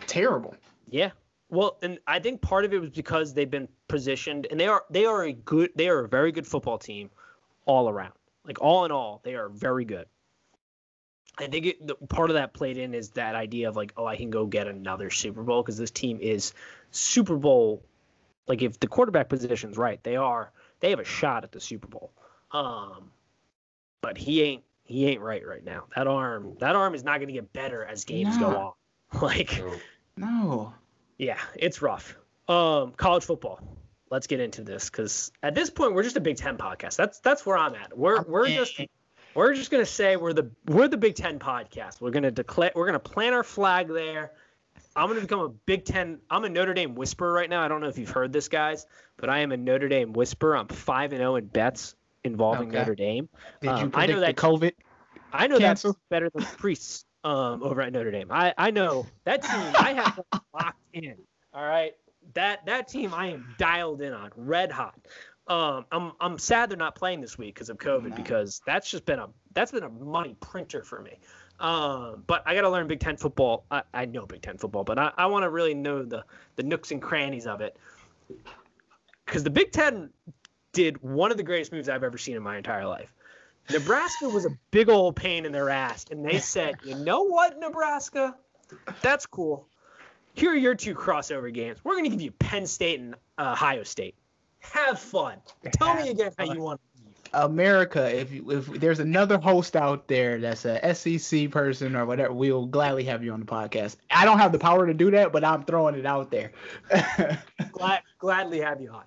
terrible. Yeah. Well, and I think part of it was because they've been positioned, and they are they are a good they are a very good football team, all around. Like all in all, they are very good. I think it, the, part of that played in is that idea of like, oh, I can go get another Super Bowl because this team is Super Bowl. Like if the quarterback position's right, they are they have a shot at the Super Bowl. Um, but he ain't he ain't right right now. That arm that arm is not going to get better as games go on. Like. No. No. Yeah, it's rough. Um, college football. Let's get into this because at this point we're just a Big Ten podcast. That's that's where I'm at. We're we're just we're just gonna say we're the we're the Big Ten podcast. We're gonna declare we're gonna plant our flag there. I'm gonna become a Big Ten. I'm a Notre Dame whisperer right now. I don't know if you've heard this, guys, but I am a Notre Dame whisperer. I'm five and zero in bets involving Okay. Notre Dame. Did you Um, I predict know the that- COVID? I know Cancel. that's better than priests um, over at Notre Dame. I, I know that team. I have locked in. All right, that that team I am dialed in on, red hot. Um, I'm I'm sad they're not playing this week because of COVID No. because that's just been a that's been a money printer for me. Um, but I got to learn Big Ten football. I, I know Big Ten football, but I, I want to really know the the nooks and crannies of it because the Big Ten did one of the greatest moves I've ever seen in my entire life. Nebraska was a big old pain in their ass, and they said, "You know what, Nebraska? That's cool. Here are your two crossover games. We're going to give you Penn State and uh, Ohio State. Have fun. Tell me Have again how you want." America, if if there's another host out there that's a SEC person or whatever, we'll gladly have you on the podcast. I don't have the power to do that, but I'm throwing it out there. Glad, gladly have you on.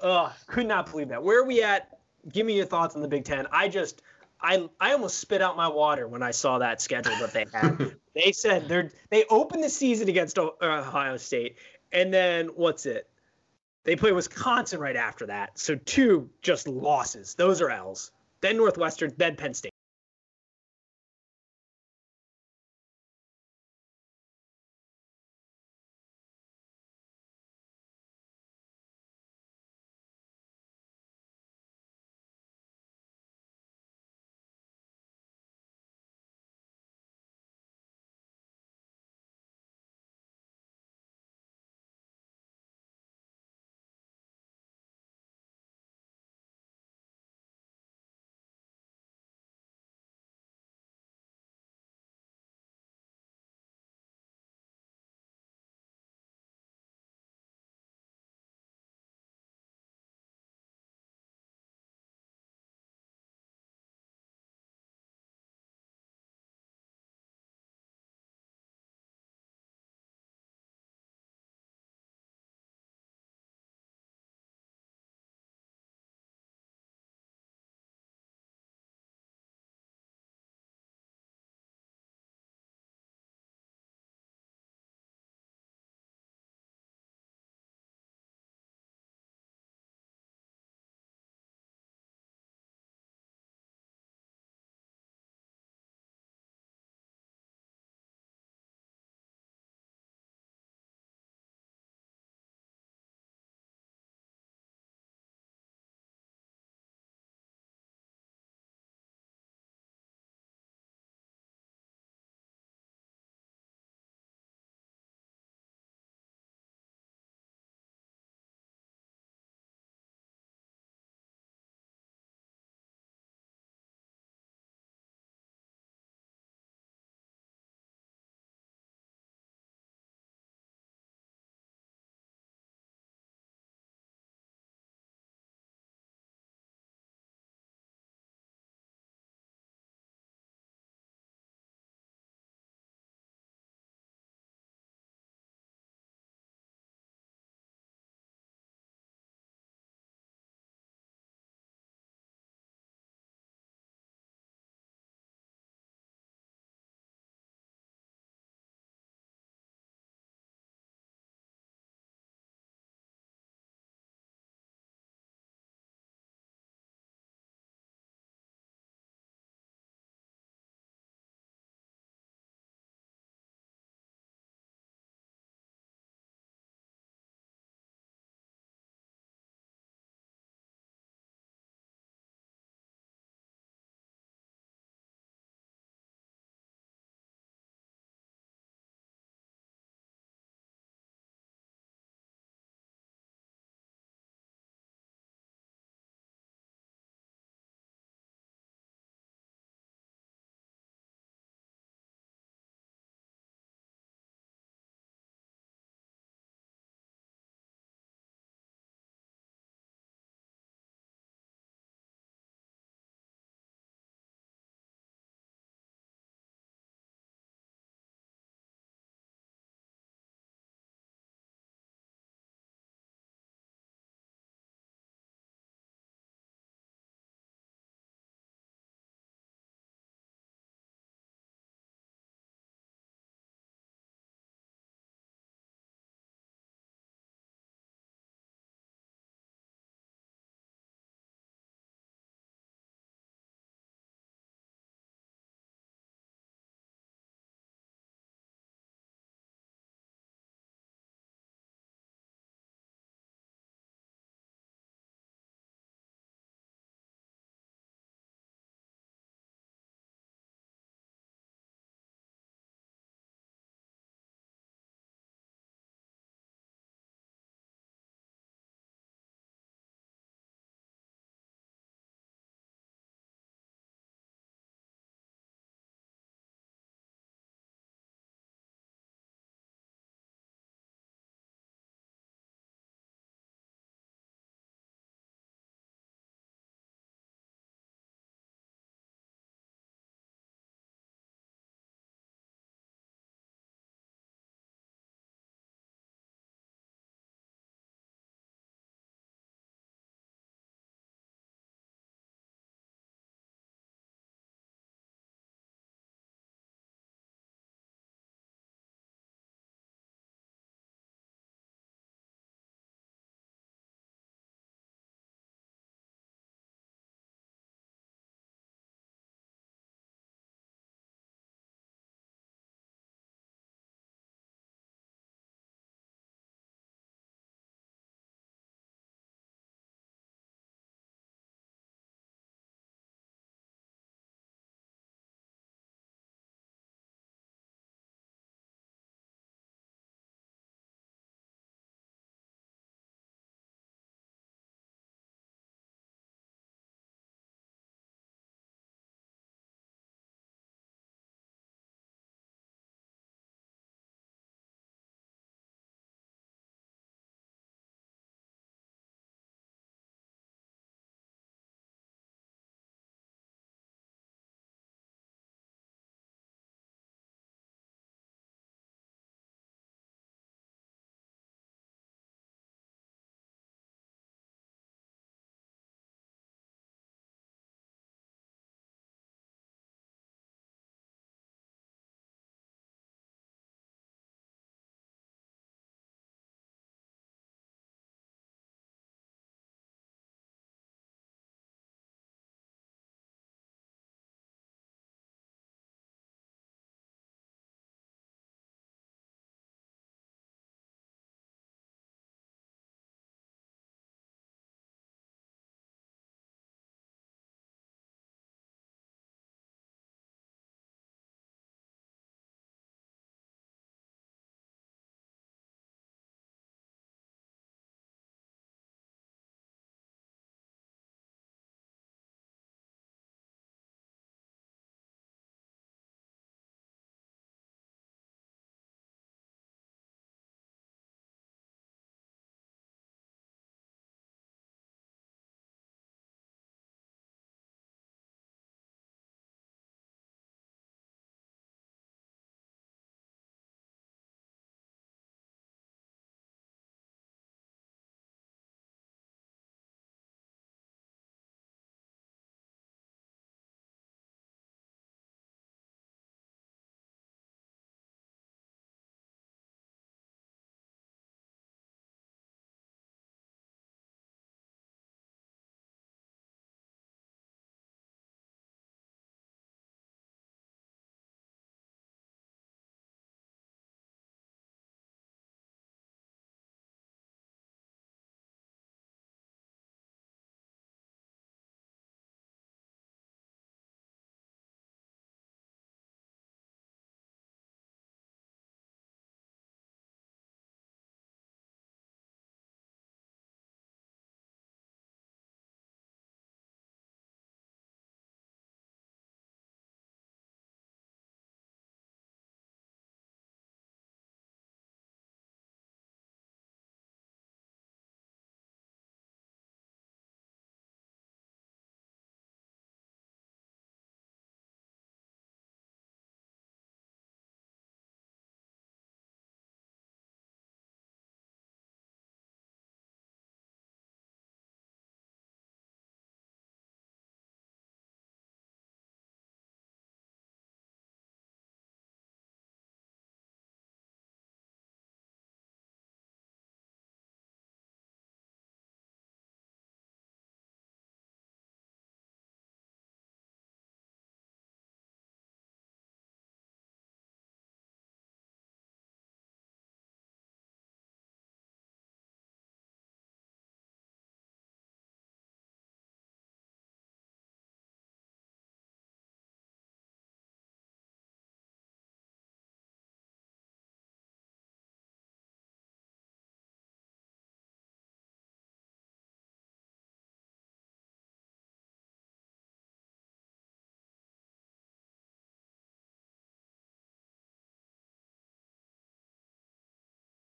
Ugh, could not believe that. Where are we at? Give me your thoughts on the Big Ten. I just, I, I almost spit out my water when I saw that schedule that they had. they said they're they opened the season against uh, Ohio State, and then what's it? They play Wisconsin right after that. So two just losses. Those are L's. Then Northwestern, then Penn State.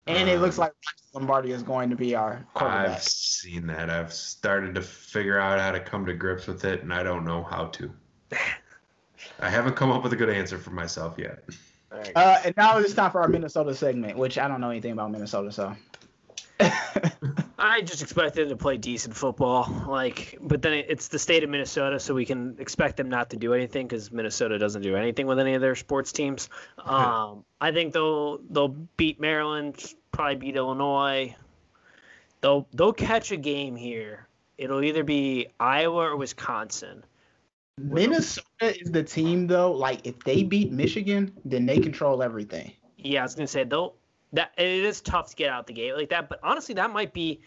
And it looks Um, like Lombardi is going to be our quarterback. I've seen that. I've started to figure out how to come to grips with it, and I don't know how to. I haven't come up with a good answer for myself yet. Uh, and now it's time for our Minnesota segment, which I don't know anything about Minnesota, so. I just expect them to play decent football, like, but then it's the state of Minnesota, so we can expect them not to do anything because Minnesota doesn't do anything with any of their sports teams. Um, I think they'll they'll beat Maryland, probably beat Illinois. They'll they'll catch a game here. It'll either be Iowa or Wisconsin. Minnesota is the team, though. Like, if they beat Michigan, then they control everything. Yeah, I was gonna say they'll that it is tough to get out the gate like that, but honestly, that might be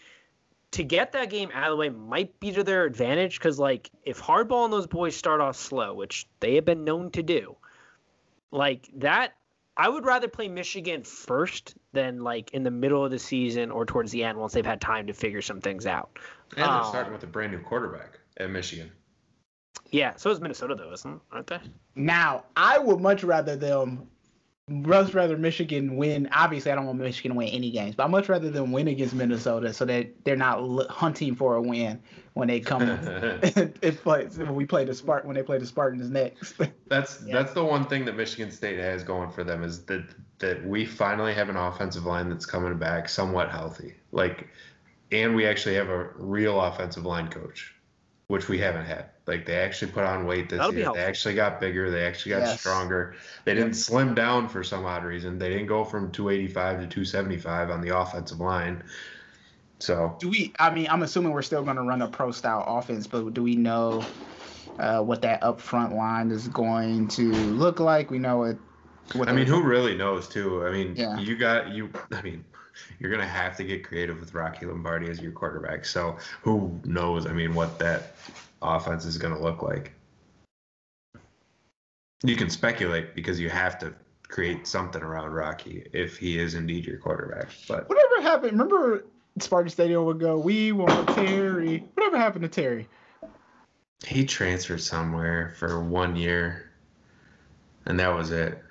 to get that game out of the way might be to their advantage because like if Harbaugh and those boys start off slow, which they have been known to do, like that, I would rather play Michigan first than like in the middle of the season or towards the end once they've had time to figure some things out. And they're Oh. starting with a brand new quarterback at Michigan. Yeah, so is Minnesota though, isn't aren't they? Now, I would much rather them, much rather Michigan win. Obviously, I don't want Michigan to win any games, but I'd much rather them win against Minnesota so that they're not l- hunting for a win when they come. it plays when we play the Spart when they play the Spartans next. That's Yeah. that's the one thing that Michigan State has going for them is that that we finally have an offensive line that's coming back somewhat healthy. Like, and we actually have a real offensive line coach, which we haven't had. Like they actually put on weight this That'll year. They actually got bigger. They actually got Yes. stronger. They didn't slim down for some odd reason. They didn't go from 285 to 275 on the offensive line. So do we? I mean, I'm assuming we're still going to run a pro style offense, but do we know uh, what that up front line is going to look like? We know it. What I mean, who really knows too? I mean, Yeah. you got you. I mean, you're gonna have to get creative with Rocky Lombardi as your quarterback. So who knows? I mean, what that offense is gonna look like. You can speculate because you have to create something around Rocky if he is indeed your quarterback. But Whatever happened? Remember, Spartan Stadium would go. We want Terry. Whatever happened to Terry? he transferred somewhere for one year, and that was it.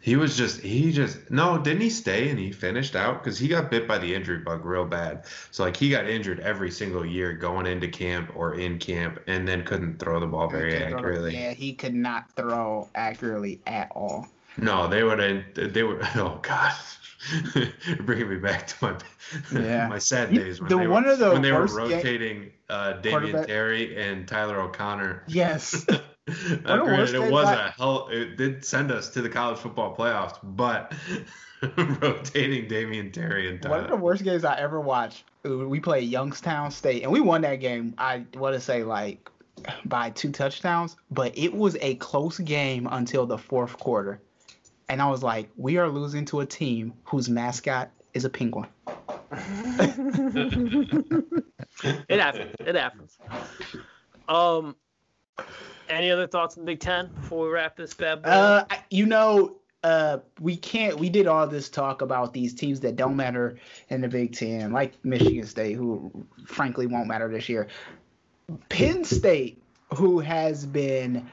He was just he just no didn't he stay and he finished out because he got bit by the injury bug real bad so like he got injured every single year going into camp or in camp and then couldn't throw the ball very accurately Yeah, he could not throw accurately at all. no they would have they were oh god bringing me back to my Yeah. my sad days when the- they one were of the when they were rotating uh, Damian Terry and Tyler O'Connor Yes. The granted, worst it games was I- a hell. It did send us to the college football playoffs, but rotating Damian Terry and One of the worst games I ever watched. We played Youngstown State, and we won that game. I want to say like by two touchdowns, but it was a close game until the fourth quarter, and I was like, we are losing to a team whose mascot is a penguin. It happens. It happens. Um, any other thoughts on the Big Ten before we wrap this bad boy? Uh, you know, uh, we can't. We did all this talk about these teams that don't matter in the Big Ten, like Michigan State, who frankly won't matter this year. Penn State, who has been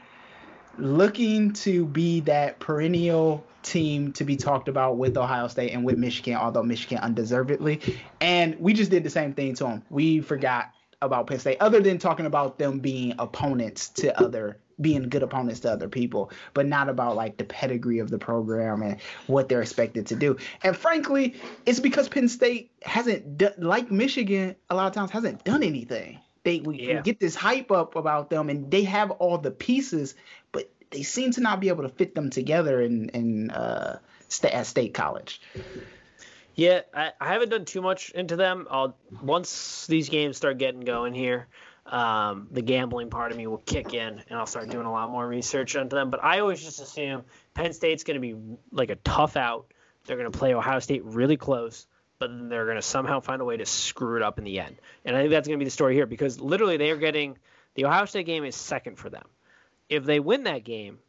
looking to be that perennial team to be talked about with Ohio State and with Michigan, although Michigan undeservedly. And we just did the same thing to them. We forgot about Penn State, other than talking about them being opponents to other, being good opponents to other people, but not about like the pedigree of the program and what they're expected to do. And frankly, it's because Penn State hasn't, do- like Michigan, a lot of times hasn't done anything. They we, we get this hype up about them, and they have all the pieces, but they seem to not be able to fit them together in in uh, sta at state college. Yeah, I, I haven't done too much into them. I'll once these games start getting going here, um, the gambling part of me will kick in, and I'll start doing a lot more research into them. But I always just assume Penn State's going to be like a tough out. They're going to play Ohio State really close, but then they're going to somehow find a way to screw it up in the end. And I think that's going to be the story here because literally they are getting the Ohio State game is second for them. If they win that game,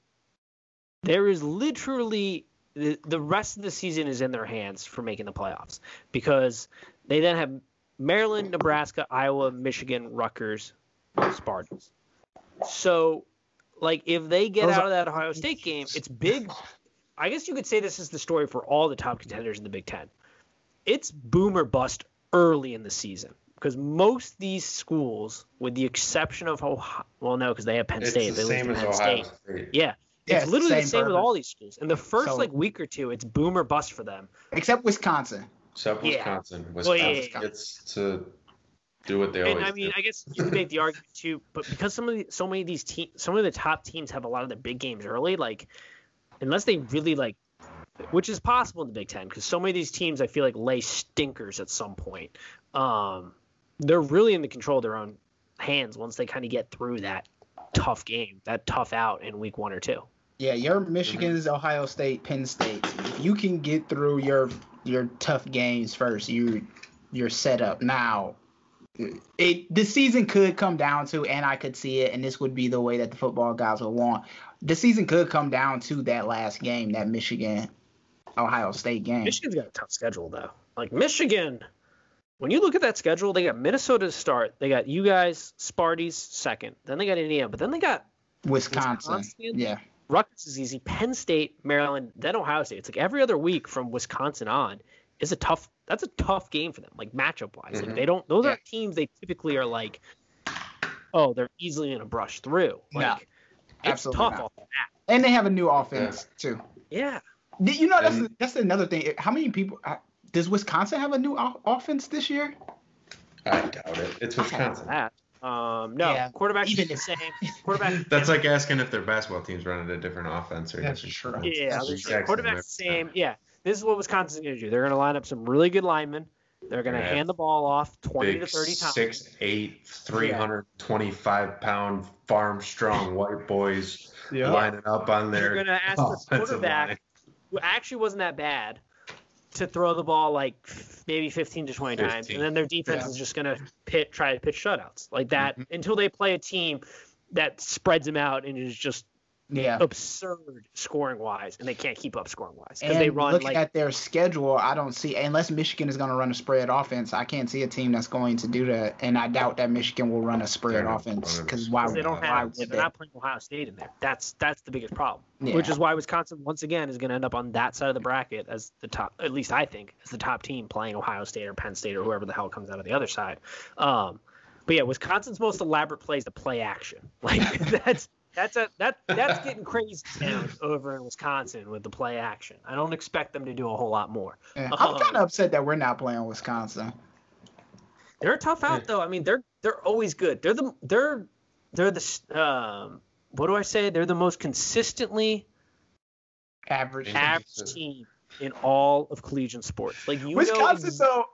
there is literally the, the rest of the season is in their hands for making the playoffs because they then have Maryland, Nebraska, Iowa, Michigan, Rutgers, Spartans. So, like, if they get Those out of that Ohio State game, it's big. I guess you could say this is the story for all the top contenders in the Big Ten. it's boomer bust early in the season because most these schools, with the exception of Ohio, well, no, because they have Penn It's State. the they same as Ohio State. State. Yeah. Yeah, It's it's literally the same same with all these schools. In the first So- like week or two, it's boomer bust for them. Except Wisconsin. Except Yeah. Wisconsin. Well, Wisconsin yeah, yeah, yeah. gets to do what they always And I mean, do. I guess you could make the argument too, but because some of the, so many of these teams, some of the top teams have a lot of the big games early, like unless they really like, which is possible in the Big Ten, because so many of these teams I feel like lay stinkers at some point. Um, they're really in the control of their own hands once they kind of get through that tough game, that tough out in week one or two. Yeah, your mm-hmm. Michigan's, Ohio State, Penn State. If you can get through your your tough games first, you you're set up. Now, it the season could come down to, and I could see it, and this would be the way that the football guys would want. The season could come down to that last game, that Michigan Ohio State game. Michigan's got a tough schedule though. Like Michigan, when you look at that schedule, they got Minnesota to start. They got you guys, Sparty's second. Then they got Indiana, but then they got Wisconsin. Wisconsin? Yeah. Rutgers is easy. Penn State, Maryland, then Ohio State. It's like every other week from Wisconsin on is a tough. That's a tough game for them, like matchup wise. Mhm. Like they don't. Those Yeah. aren't teams they typically are like. Oh, they're easily gonna brush through. No, Like it's absolutely tough not. off the bat. And they have a new offense too. Yeah. You know that's And- that's another thing. How many people uh, does Wisconsin have a new o- offense this year? I doubt it. It's Wisconsin. That. Um, no, Yeah, quarterback's even the same. Quarterback. That's like asking if their basketball team's running a different offense or That's different true. Yeah, It's that's true. quarterback's the same. time. Yeah, this is what Wisconsin's going to do. They're going to line up some really good linemen. They're going to Yeah. hand the ball off 20 Big to 30 times. six, eight, 325 pound farm strong white boys lining up on there. You're going to ask the quarterback, line. who actually wasn't that bad, to throw the ball like maybe 15 to 20 times, and then their defense Yeah. is just going to pit try to pitch shutouts like that Mm-hmm. until they play a team that spreads them out and is just Yeah. absurd scoring wise, and they can't keep up scoring wise because And they run looking like at their schedule, I don't see unless Michigan is going to run a spread offense. I can't see a team that's going to do that, and I doubt that Michigan will run a spread offense because why? because they don't have would they're they? not playing Ohio State in there. That's that's the biggest problem. Yeah. Which is why Wisconsin once again is going to end up on that side of the bracket as the top. At least I think as the top team playing Ohio State or Penn State or whoever the hell comes out of the other side. Um, but yeah, Wisconsin's most elaborate play is the play action. Like that's that's a that that's getting crazy down over in Wisconsin with the play action. I don't expect them to do a whole lot more. Yeah. I'm Um, kind of upset that we're not playing Wisconsin. They're a tough out though. I mean, they're they're always good. They're the they're they're the um what do I say? They're the most consistently Average. Average team in all of collegiate sports. Like you Wisconsin, know, though.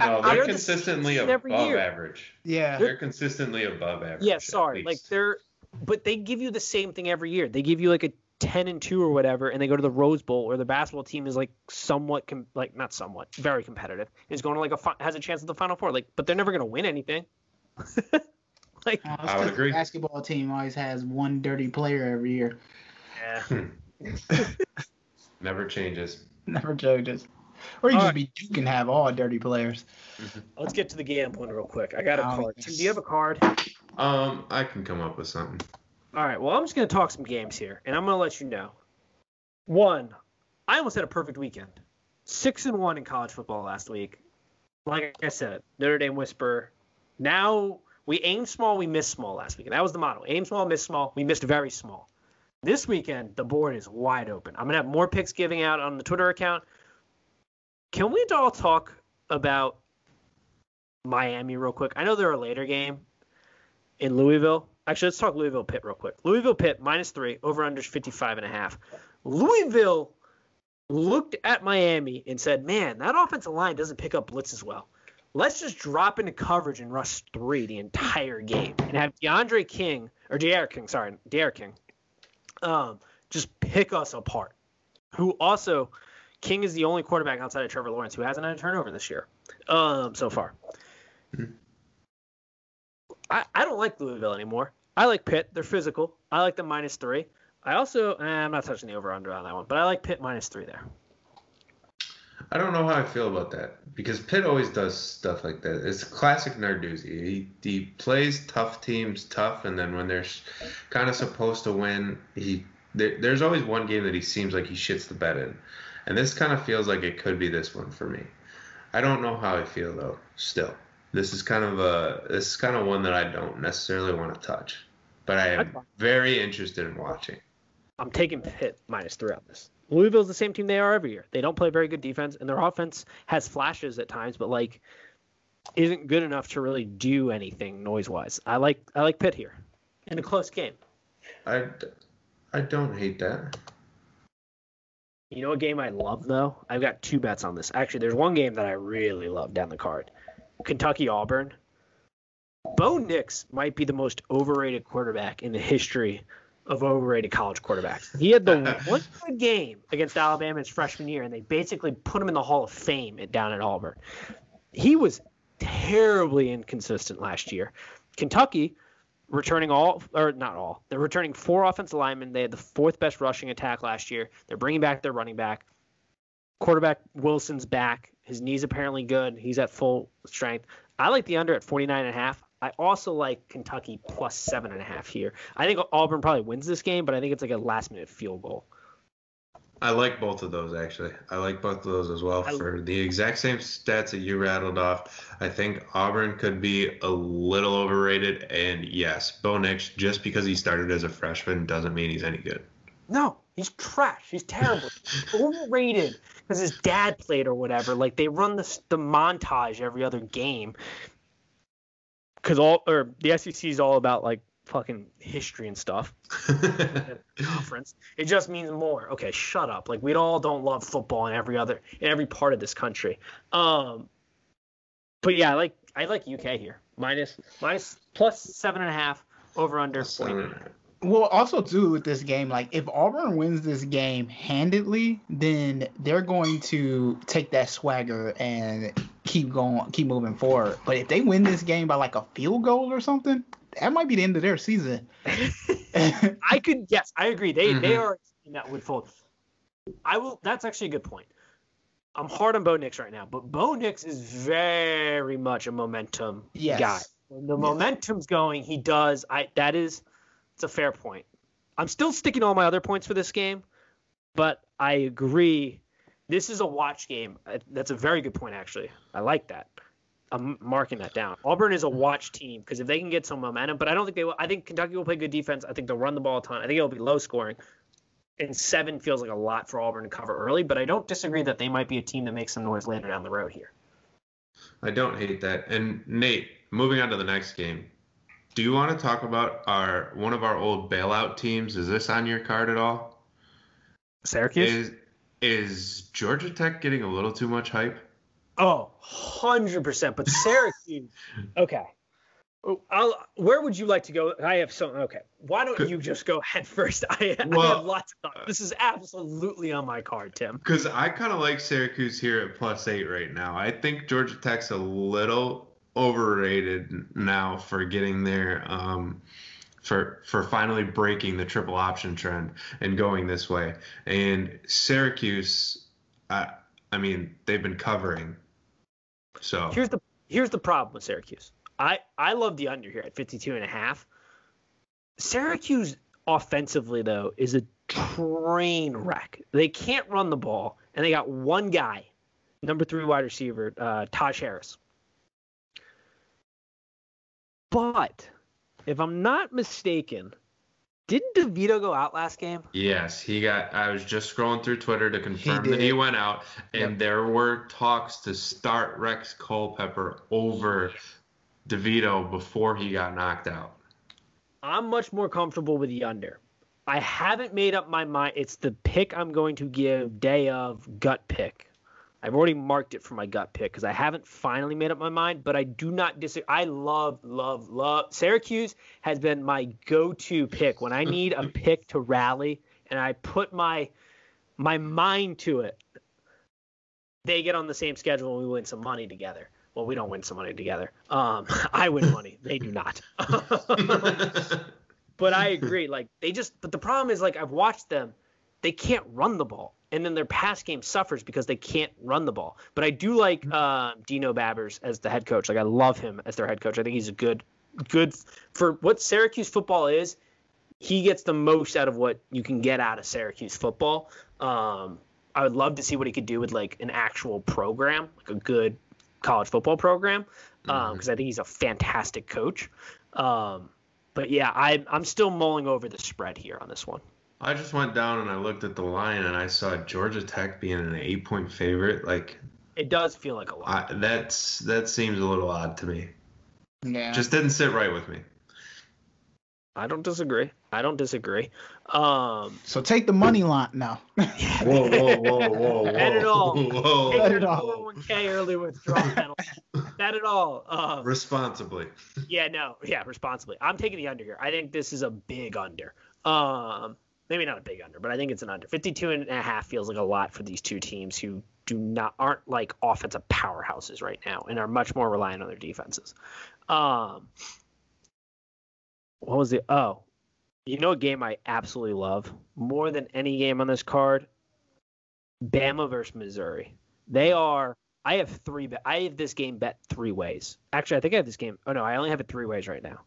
No, they're they're the consistently every above year. average. Yeah. They're consistently above average. yeah, sorry, like they're but they give you the same thing every year. They give you like a ten and two or whatever, and they go to the Rose Bowl, or the basketball team is like somewhat com- like not somewhat very competitive. Is going to like a fi- has a chance at the Final Four, like, but they're never going to win anything. like, Uh, I would 'cause agree. The basketball team always has one dirty player every year. yeah. never changes. Never changes. Or you All just be Duke and have all dirty players. Let's get to the gambling real quick. I got a Oh, card. yes. Do you have a card? Um, I can come up with something. All right. Well, I'm just going to talk some games here, and I'm going to let you know. One, I almost had a perfect weekend. Six and one in college football last week. Like I said, Notre Dame Whisper. Now we aim small, we miss small last week, and that was the motto: aim small, miss small. We missed very small. This weekend, the board is wide open. I'm gonna have more picks giving out on the Twitter account. Can we all talk about Miami real quick? I know they're a later game in Louisville. Actually, let's talk Louisville Pitt real quick. Louisville Pitt minus three, over under 55 and a half. Louisville looked at Miami and said, man, that offensive line doesn't pick up blitzes well. Let's just drop into coverage and rush three the entire game and have DeAndre King, or De'Aaron King, sorry, De'Aaron King, um, just pick us apart. Who also, King is the only quarterback outside of Trevor Lawrence who hasn't had a turnover this year um, so far. I, I don't like Louisville anymore. I like Pitt. They're physical. I like the minus three. I also, eh, I'm not touching the over under on that one, but I like Pitt minus three there. I don't know how I feel about that because Pitt always does stuff like that. It's classic Narduzzi. He, he plays tough teams tough, and then when they're kind of supposed to win, he there, there's always one game that he seems like he shits the bed in, and this kind of feels like it could be this one for me. I don't know how I feel though. Still, this is kind of a this is kind of one that I don't necessarily want to touch, but I am very interested in watching. I'm taking Pitt minus three on this. Louisville's the same team they are every year. They don't play very good defense, and their offense has flashes at times, but like isn't good enough to really do anything noise wise. I like I like Pitt here in a close game. I, I don't hate that. You know a game I love though? I've got two bets on this. Actually, there's one game that I really love down the card. Kentucky Auburn. Bo Nix might be the most overrated quarterback in the history of overrated college quarterbacks. He had the one good game against Alabama his freshman year, and they basically put him in the Hall of Fame at, down at Auburn. He was terribly inconsistent last year. Kentucky returning all or not all. They're returning four offensive linemen. They had the fourth best rushing attack last year. They're bringing back their running back. Quarterback Wilson's back. His knee's apparently good. He's at full strength. I like the under at 49 and a half. I also like Kentucky plus seven and a half here. I think Auburn probably wins this game, but I think it's like a last minute field goal. I like both of those actually. I like both of those as well for the exact same stats that you rattled off. I think Auburn could be a little overrated, and yes, Bo Nix just because he started as a freshman doesn't mean he's any good. No, he's trash. He's terrible. overrated because his dad played or whatever. Like they run the the montage every other game because all or the SEC is all about like fucking history and stuff. conference. It just means more. Okay, shut up. Like we all don't love football in every other in every part of this country. Um, but yeah, I like I like UK here. Minus minus plus seven and a half over under. Well, also too with this game, like if Auburn wins this game handedly, then they're going to take that swagger and keep going, keep moving forward. But if they win this game by like a field goal or something, that might be the end of their season. I could yes, I agree. They mm-hmm. they are that would fold. I will. That's actually a good point. I'm hard on Bo Nix right now, but Bo Nix is very much a momentum yes. guy. When the yes. momentum's going, he does. I that is it's a fair point. I'm still sticking all my other points for this game, but I agree. This is a watch game. Uh, that's a very good point, actually. I like that. I'm marking that down. Auburn is a watch team because if they can get some momentum, but I don't think they will. I think Kentucky will play good defense. I think they'll run the ball a ton. I think it'll be low scoring. And seven feels like a lot for Auburn to cover early, but I don't disagree that they might be a team that makes some noise later down the road here. I don't hate that. And Nate, moving on to the next game, do you want to talk about our one of our old bailout teams? Is this on your card at all? Syracuse. Is, is Georgia Tech getting a little too much hype? Oh, 100%. But Syracuse, okay. I'll, where would you like to go? I have some. Okay. Why don't you just go head first? I, well, I have lots of thoughts. This is absolutely on my card, Tim. Because I kind of like Syracuse here at plus eight right now. I think Georgia Tech's a little overrated now for getting there. Um, for for finally breaking the triple option trend and going this way. And Syracuse, I, I mean, they've been covering so here's the here's the problem with Syracuse. I I love the under here at 52 and a half. Syracuse offensively though is a train wreck. They can't run the ball, and they got one guy, number three wide receiver, uh, Taj Harris. But if I'm not mistaken, didn't DeVito go out last game? Yes, he got. I was just scrolling through Twitter to confirm he that he went out, and yep. there were talks to start Rex Culpepper over DeVito before he got knocked out. I'm much more comfortable with the under. I haven't made up my mind. It's the pick I'm going to give day of gut pick. I've already marked it for my gut pick because I haven't finally made up my mind, but I do not disagree. I love, love, love. Syracuse has been my go-to pick when I need a pick to rally, and I put my my mind to it. They get on the same schedule and we win some money together. Well, we don't win some money together. Um, I win money. they do not. but I agree. Like they just. But the problem is, like I've watched them. They can't run the ball and then their pass game suffers because they can't run the ball. But I do like uh, Dino Babers as the head coach. Like I love him as their head coach. I think he's a good, good for what Syracuse football is. He gets the most out of what you can get out of Syracuse football. Um, I would love to see what he could do with like an actual program, like a good college football program, because um, I think he's a fantastic coach. Um, but yeah, I, I'm still mulling over the spread here on this one. I just went down and I looked at the line and I saw Georgia Tech being an eight point favorite. Like it does feel like a lot. I, that's that seems a little odd to me. Yeah. Just didn't sit right with me. I don't disagree. I don't disagree. Um, so take the money line now. whoa, whoa, whoa, whoa, Bet it all. Whoa. Take Bet your it all. 401k early withdrawal penalty. Bet it all. Um, Responsibly. yeah, no, yeah, responsibly. I'm taking the under here. I think this is a big under. Um, maybe not a big under, but I think it's an under. 52 and a half feels like a lot for these two teams who do not aren't like offensive powerhouses right now and are much more reliant on their defenses. Um, what was the oh, you know a game I absolutely love more than any game on this card? Bama versus Missouri. They are. I have three. I have this game bet three ways. Actually, I think I have this game. Oh no, I only have it three ways right now.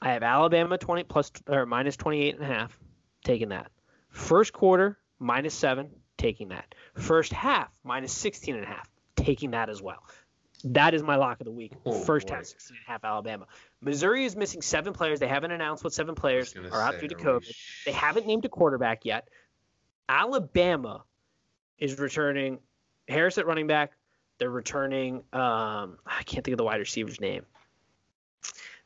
I have Alabama 20 plus or minus 28 and a half, taking that. First quarter minus 7, taking that. First half minus 16 and a half, taking that as well. That is my lock of the week. Oh, First boy. half 16 and a half Alabama. Missouri is missing 7 players. They haven't announced what 7 players are out due to COVID. They haven't named a quarterback yet. Alabama is returning Harris at running back. They're returning um, I can't think of the wide receiver's name.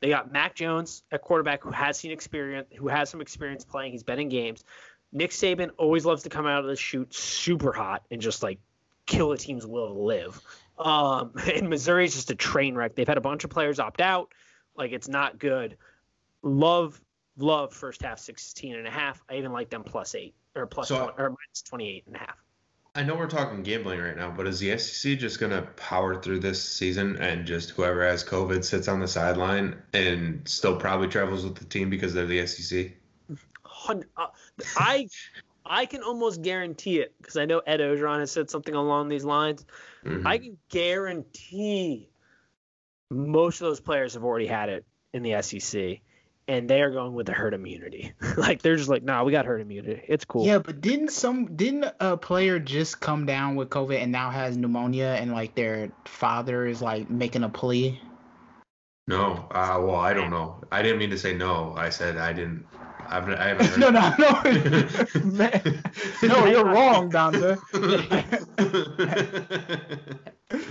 They got Mac Jones at quarterback who has seen experience, who has some experience playing. He's been in games. Nick Saban always loves to come out of the chute super hot and just like kill a team's will to live. Um, and Missouri's just a train wreck. They've had a bunch of players opt out. Like it's not good. Love, love first half 16 and a half. I even like them plus eight or plus So- one, or minus 28 and a half. I know we're talking gambling right now, but is the SEC just going to power through this season and just whoever has COVID sits on the sideline and still probably travels with the team because they're the SEC? Uh, I I can almost guarantee it because I know Ed Orgeron has said something along these lines. Mhm. I can guarantee most of those players have already had it in the SEC, and they are going with the herd immunity. like they're just like, nah, we got herd immunity. It's cool. Yeah, but didn't some didn't a player just come down with COVID and now has pneumonia and like their father is like making a plea? no. Uh, well, I don't know. I didn't mean to say no. I said I didn't. I've, I haven't heard. no, no, no. Man, no, you're wrong, Dante. I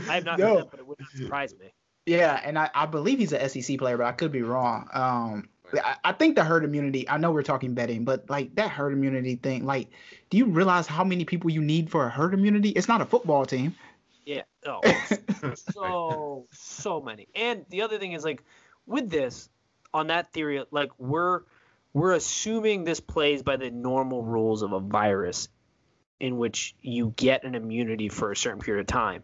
have not No. heard that, but it would not surprise me. Yeah, and I, I believe he's an SEC player, but I could be wrong. Um, I, I think the herd immunity. I know we're talking betting, but like that herd immunity thing. Like, do you realize how many people you need for a herd immunity? It's not a football team. Yeah. Oh, so so many. And the other thing is like with this on that theory, like we're we're assuming this plays by the normal rules of a virus in which you get an immunity for a certain period of time.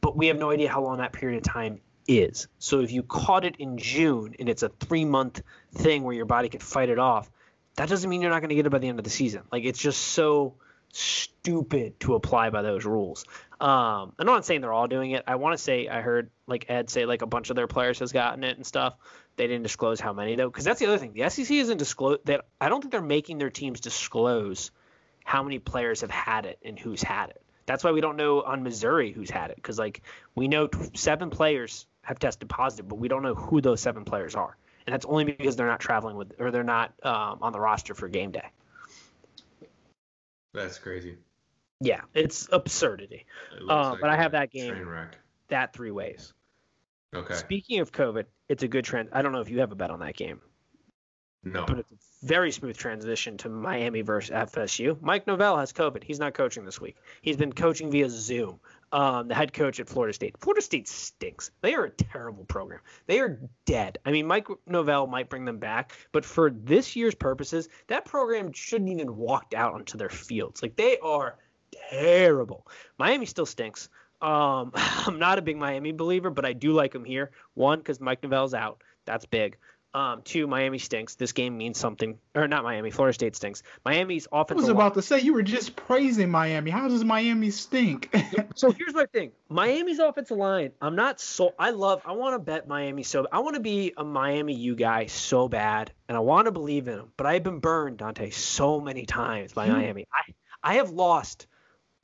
But we have no idea how long that period of time is. So if you caught it in June and it's a three month thing where your body could fight it off, that doesn't mean you're not going to get it by the end of the season. Like it's just so stupid to apply by those rules. Um, I'm not saying they're all doing it. I want to say I heard like Ed say like a bunch of their players has gotten it and stuff. They didn't disclose how many though, because that's the other thing. The SEC isn't disclose that. I don't think they're making their teams disclose how many players have had it and who's had it. That's why we don't know on Missouri who's had it, because like we know seven players have tested positive, but we don't know who those seven players are, and that's only because they're not traveling with or they're not um, on the roster for game day. That's crazy. Yeah, it's absurdity. It Uh, like but I have that game. That three ways. Okay. Speaking of COVID, it's a good trend. I don't know if you have a bet on that game, No. but it's a very smooth transition to Miami versus FSU. Mike Norvell has COVID. He's not coaching this week. He's been coaching via Zoom. Um, the head coach at Florida State. Florida State stinks. They are a terrible program. They are dead. I mean, Mike Norvell might bring them back, but for this year's purposes, that program shouldn't even walked out onto their fields. Like they are terrible. Miami still stinks. Um, I'm not a big Miami believer, but I do like them here. One, because Mike Norvell's out. That's big. Um, two, Miami stinks. This game means something. Or not Miami. Florida State stinks. Miami's I offensive was line- about to say you were just praising Miami. How does Miami stink? So here's my thing. Miami's offensive line. I'm not so. I love. I want to bet Miami so. I want to be a Miami U guy so bad, and I want to believe in them. But I've been burned, Dante, so many times by Miami. I I have lost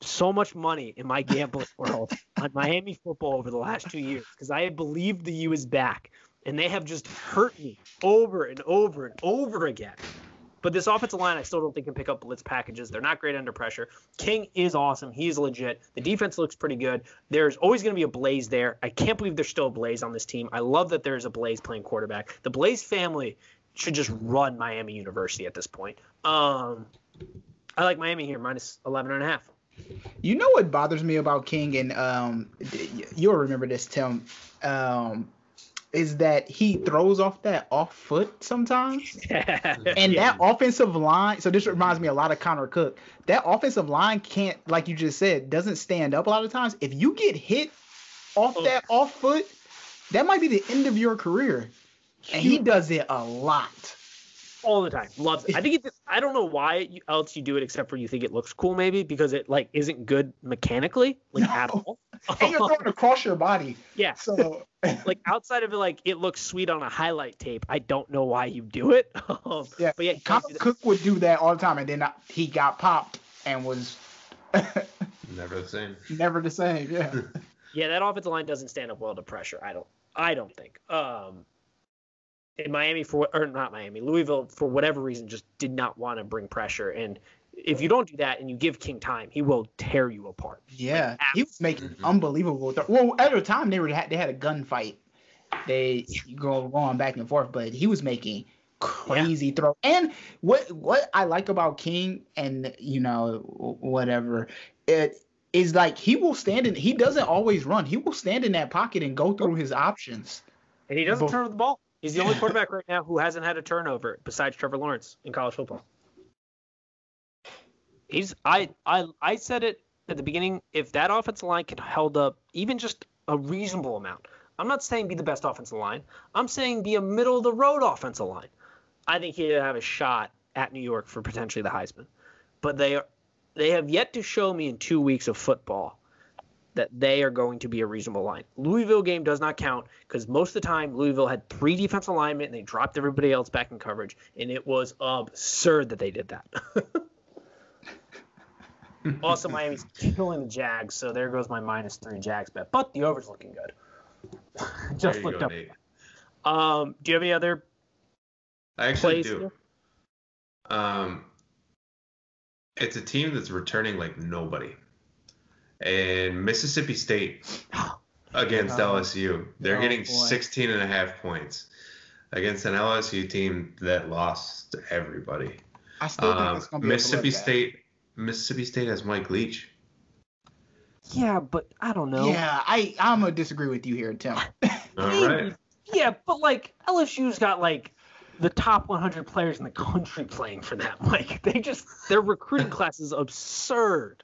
so much money in my gambling world on Miami football over the last two years because I believed the U is back, and they have just hurt me over and over and over again. But this offensive line, I still don't think can pick up blitz packages. They're not great under pressure. King is awesome. He's legit. The defense looks pretty good. There's always going to be a Blaze there. I can't believe there's still a Blaze on this team. I love that there's a Blaze playing quarterback. The Blaze family should just run Miami University at this point. Um, I like Miami here, minus 11 and a half. You know what bothers me about King, and um, you'll remember this, Tim. Um, is that he throws off that off foot sometimes. and Yeah. that offensive line, so this reminds me a lot of Connor Cook. That offensive line can't, like you just said, doesn't stand up a lot of times. If you get hit off Oh. that off foot, that might be the end of your career. And he does it a lot. all the time. Loves it. I think it's. I don't know why else you do it except for you think it looks cool, maybe because it like isn't good mechanically, like at all. And you're throwing across your body. yeah. So like outside of it, like it looks sweet on a highlight tape. I don't know why you do it. Um, yeah, but yeah, he does Connor do that. Cook would do that all the time, and then I- he got popped and was Never the same. never the same. Yeah. yeah, that offensive line doesn't stand up well to pressure. I don't. I don't think. Um, in Miami for or not Miami, Louisville for whatever reason just did not want to bring pressure. And if you don't do that and you give King time, he will tear you apart. Yeah, he was making Mhm. unbelievable. Th- well, at the time they were they had a gunfight. They go going back and forth, but he was making crazy throw. And what what I like about King and you know whatever it is like he will stand in. He doesn't always run. He will stand in that pocket and go through his options. And he doesn't Bo- turn the ball. He's the only quarterback right now who hasn't had a turnover besides Trevor Lawrence in college football. He's I I I said it at the beginning. If that offensive line can held up even just a reasonable amount, I'm not saying be the best offensive line. I'm saying be a middle of the road offensive line. I think he'd have a shot at New York for potentially the Heisman. But they are they have yet to show me in two weeks of football that they are going to be a reasonable line. Louisville game does not count because most of the time Louisville had three defensive alignment and they dropped everybody else back in coverage, and it was absurd that they did that. also, Miami's killing the Jags, so there goes my minus three Jags bet. But the over's looking good. There Just you looked go, up. Nate. Um, do you have any other I actually plays? do. here? Um, it's a team that's returning like nobody. And Mississippi State against Oh. LSU, they're Oh, getting boy. 16 and a half points against an LSU team that lost to everybody. I still think Um, it's be Mississippi bloodbath. State Mississippi State has Mike Leach. Yeah, but I don't know. Yeah, I I'm gonna disagree with you here, Tim. All Maybe. right. Yeah, but like LSU's got like the top 100 players in the country playing for them. Like they just their recruiting class is absurd.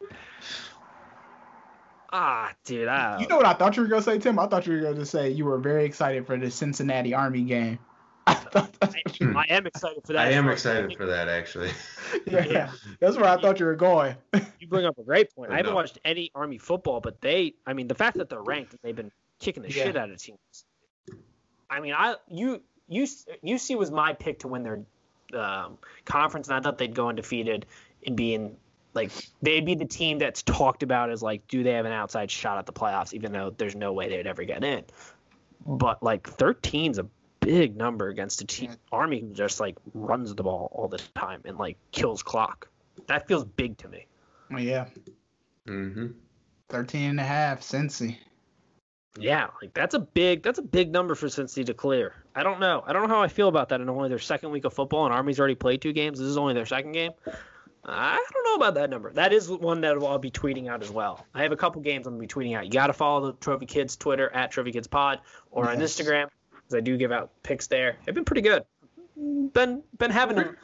Ah, dude, I, You know what I thought you were gonna say, Tim? I thought you were gonna say you were very excited for the Cincinnati Army game. I thought that's what you I am excited for that. I am excited for that actually. yeah, Yeah. that's where I thought you were going. You bring up a great point. I haven't No. watched any Army football, but they, I mean, the fact that they're ranked and they've been kicking the Yeah. shit out of teams. I mean, I you you UC was my pick to win their um, conference, and I thought they'd go undefeated and be in like they'd be the team that's talked about as like, do they have an outside shot at the playoffs, even though there's no way they'd ever get in. But like 13's a big number against a team Yeah. Army who just like runs the ball all the time and like kills clock. That feels big to me. Oh, yeah, hmm 13 and a half, Cincy. Yeah, like that's a big that's a big number for Cincy to clear. I don't know. I don't know how I feel about that in only their second week of football and Army's already played two games. This is only their second game. I don't know about that number. That is one that I'll be tweeting out as well. I have a couple games I'm gonna be tweeting out. You got to follow the Trophy Kids Twitter at Trophy Kids Pod or on Instagram because I do give out picks there. They've been pretty good. Been been having a,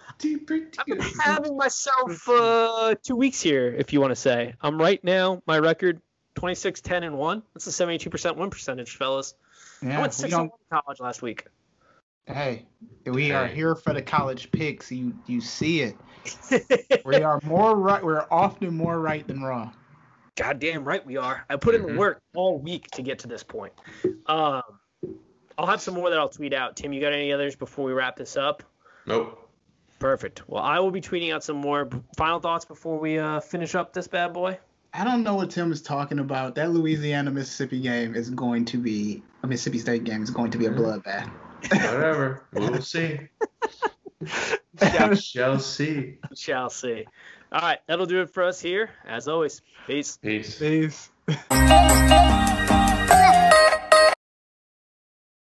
I've been having myself uh, two weeks here, if you want to say. I'm right now. My record 26, 10, and one. That's a 72% win percentage, fellas. I Yeah, went we six don't, and one college last week. hey, we are here for the college picks. You you see it. We are more right. We're often more right than wrong. Goddamn right we are. I put in the Mhm. work all week to get to this point. Um, I'll have some more that I'll tweet out. Tim, you got any others before we wrap this up? Nope. Perfect. Well, I will be tweeting out some more final thoughts before we uh, finish up this bad boy. I don't know what Tim is talking about. That Louisiana Mississippi game is going to be a Mississippi State game is going to be a bloodbath. Whatever. we'll see. Shall, Shall see. shall see. All right, that'll do it for us here. As always, peace. Peace. Peace.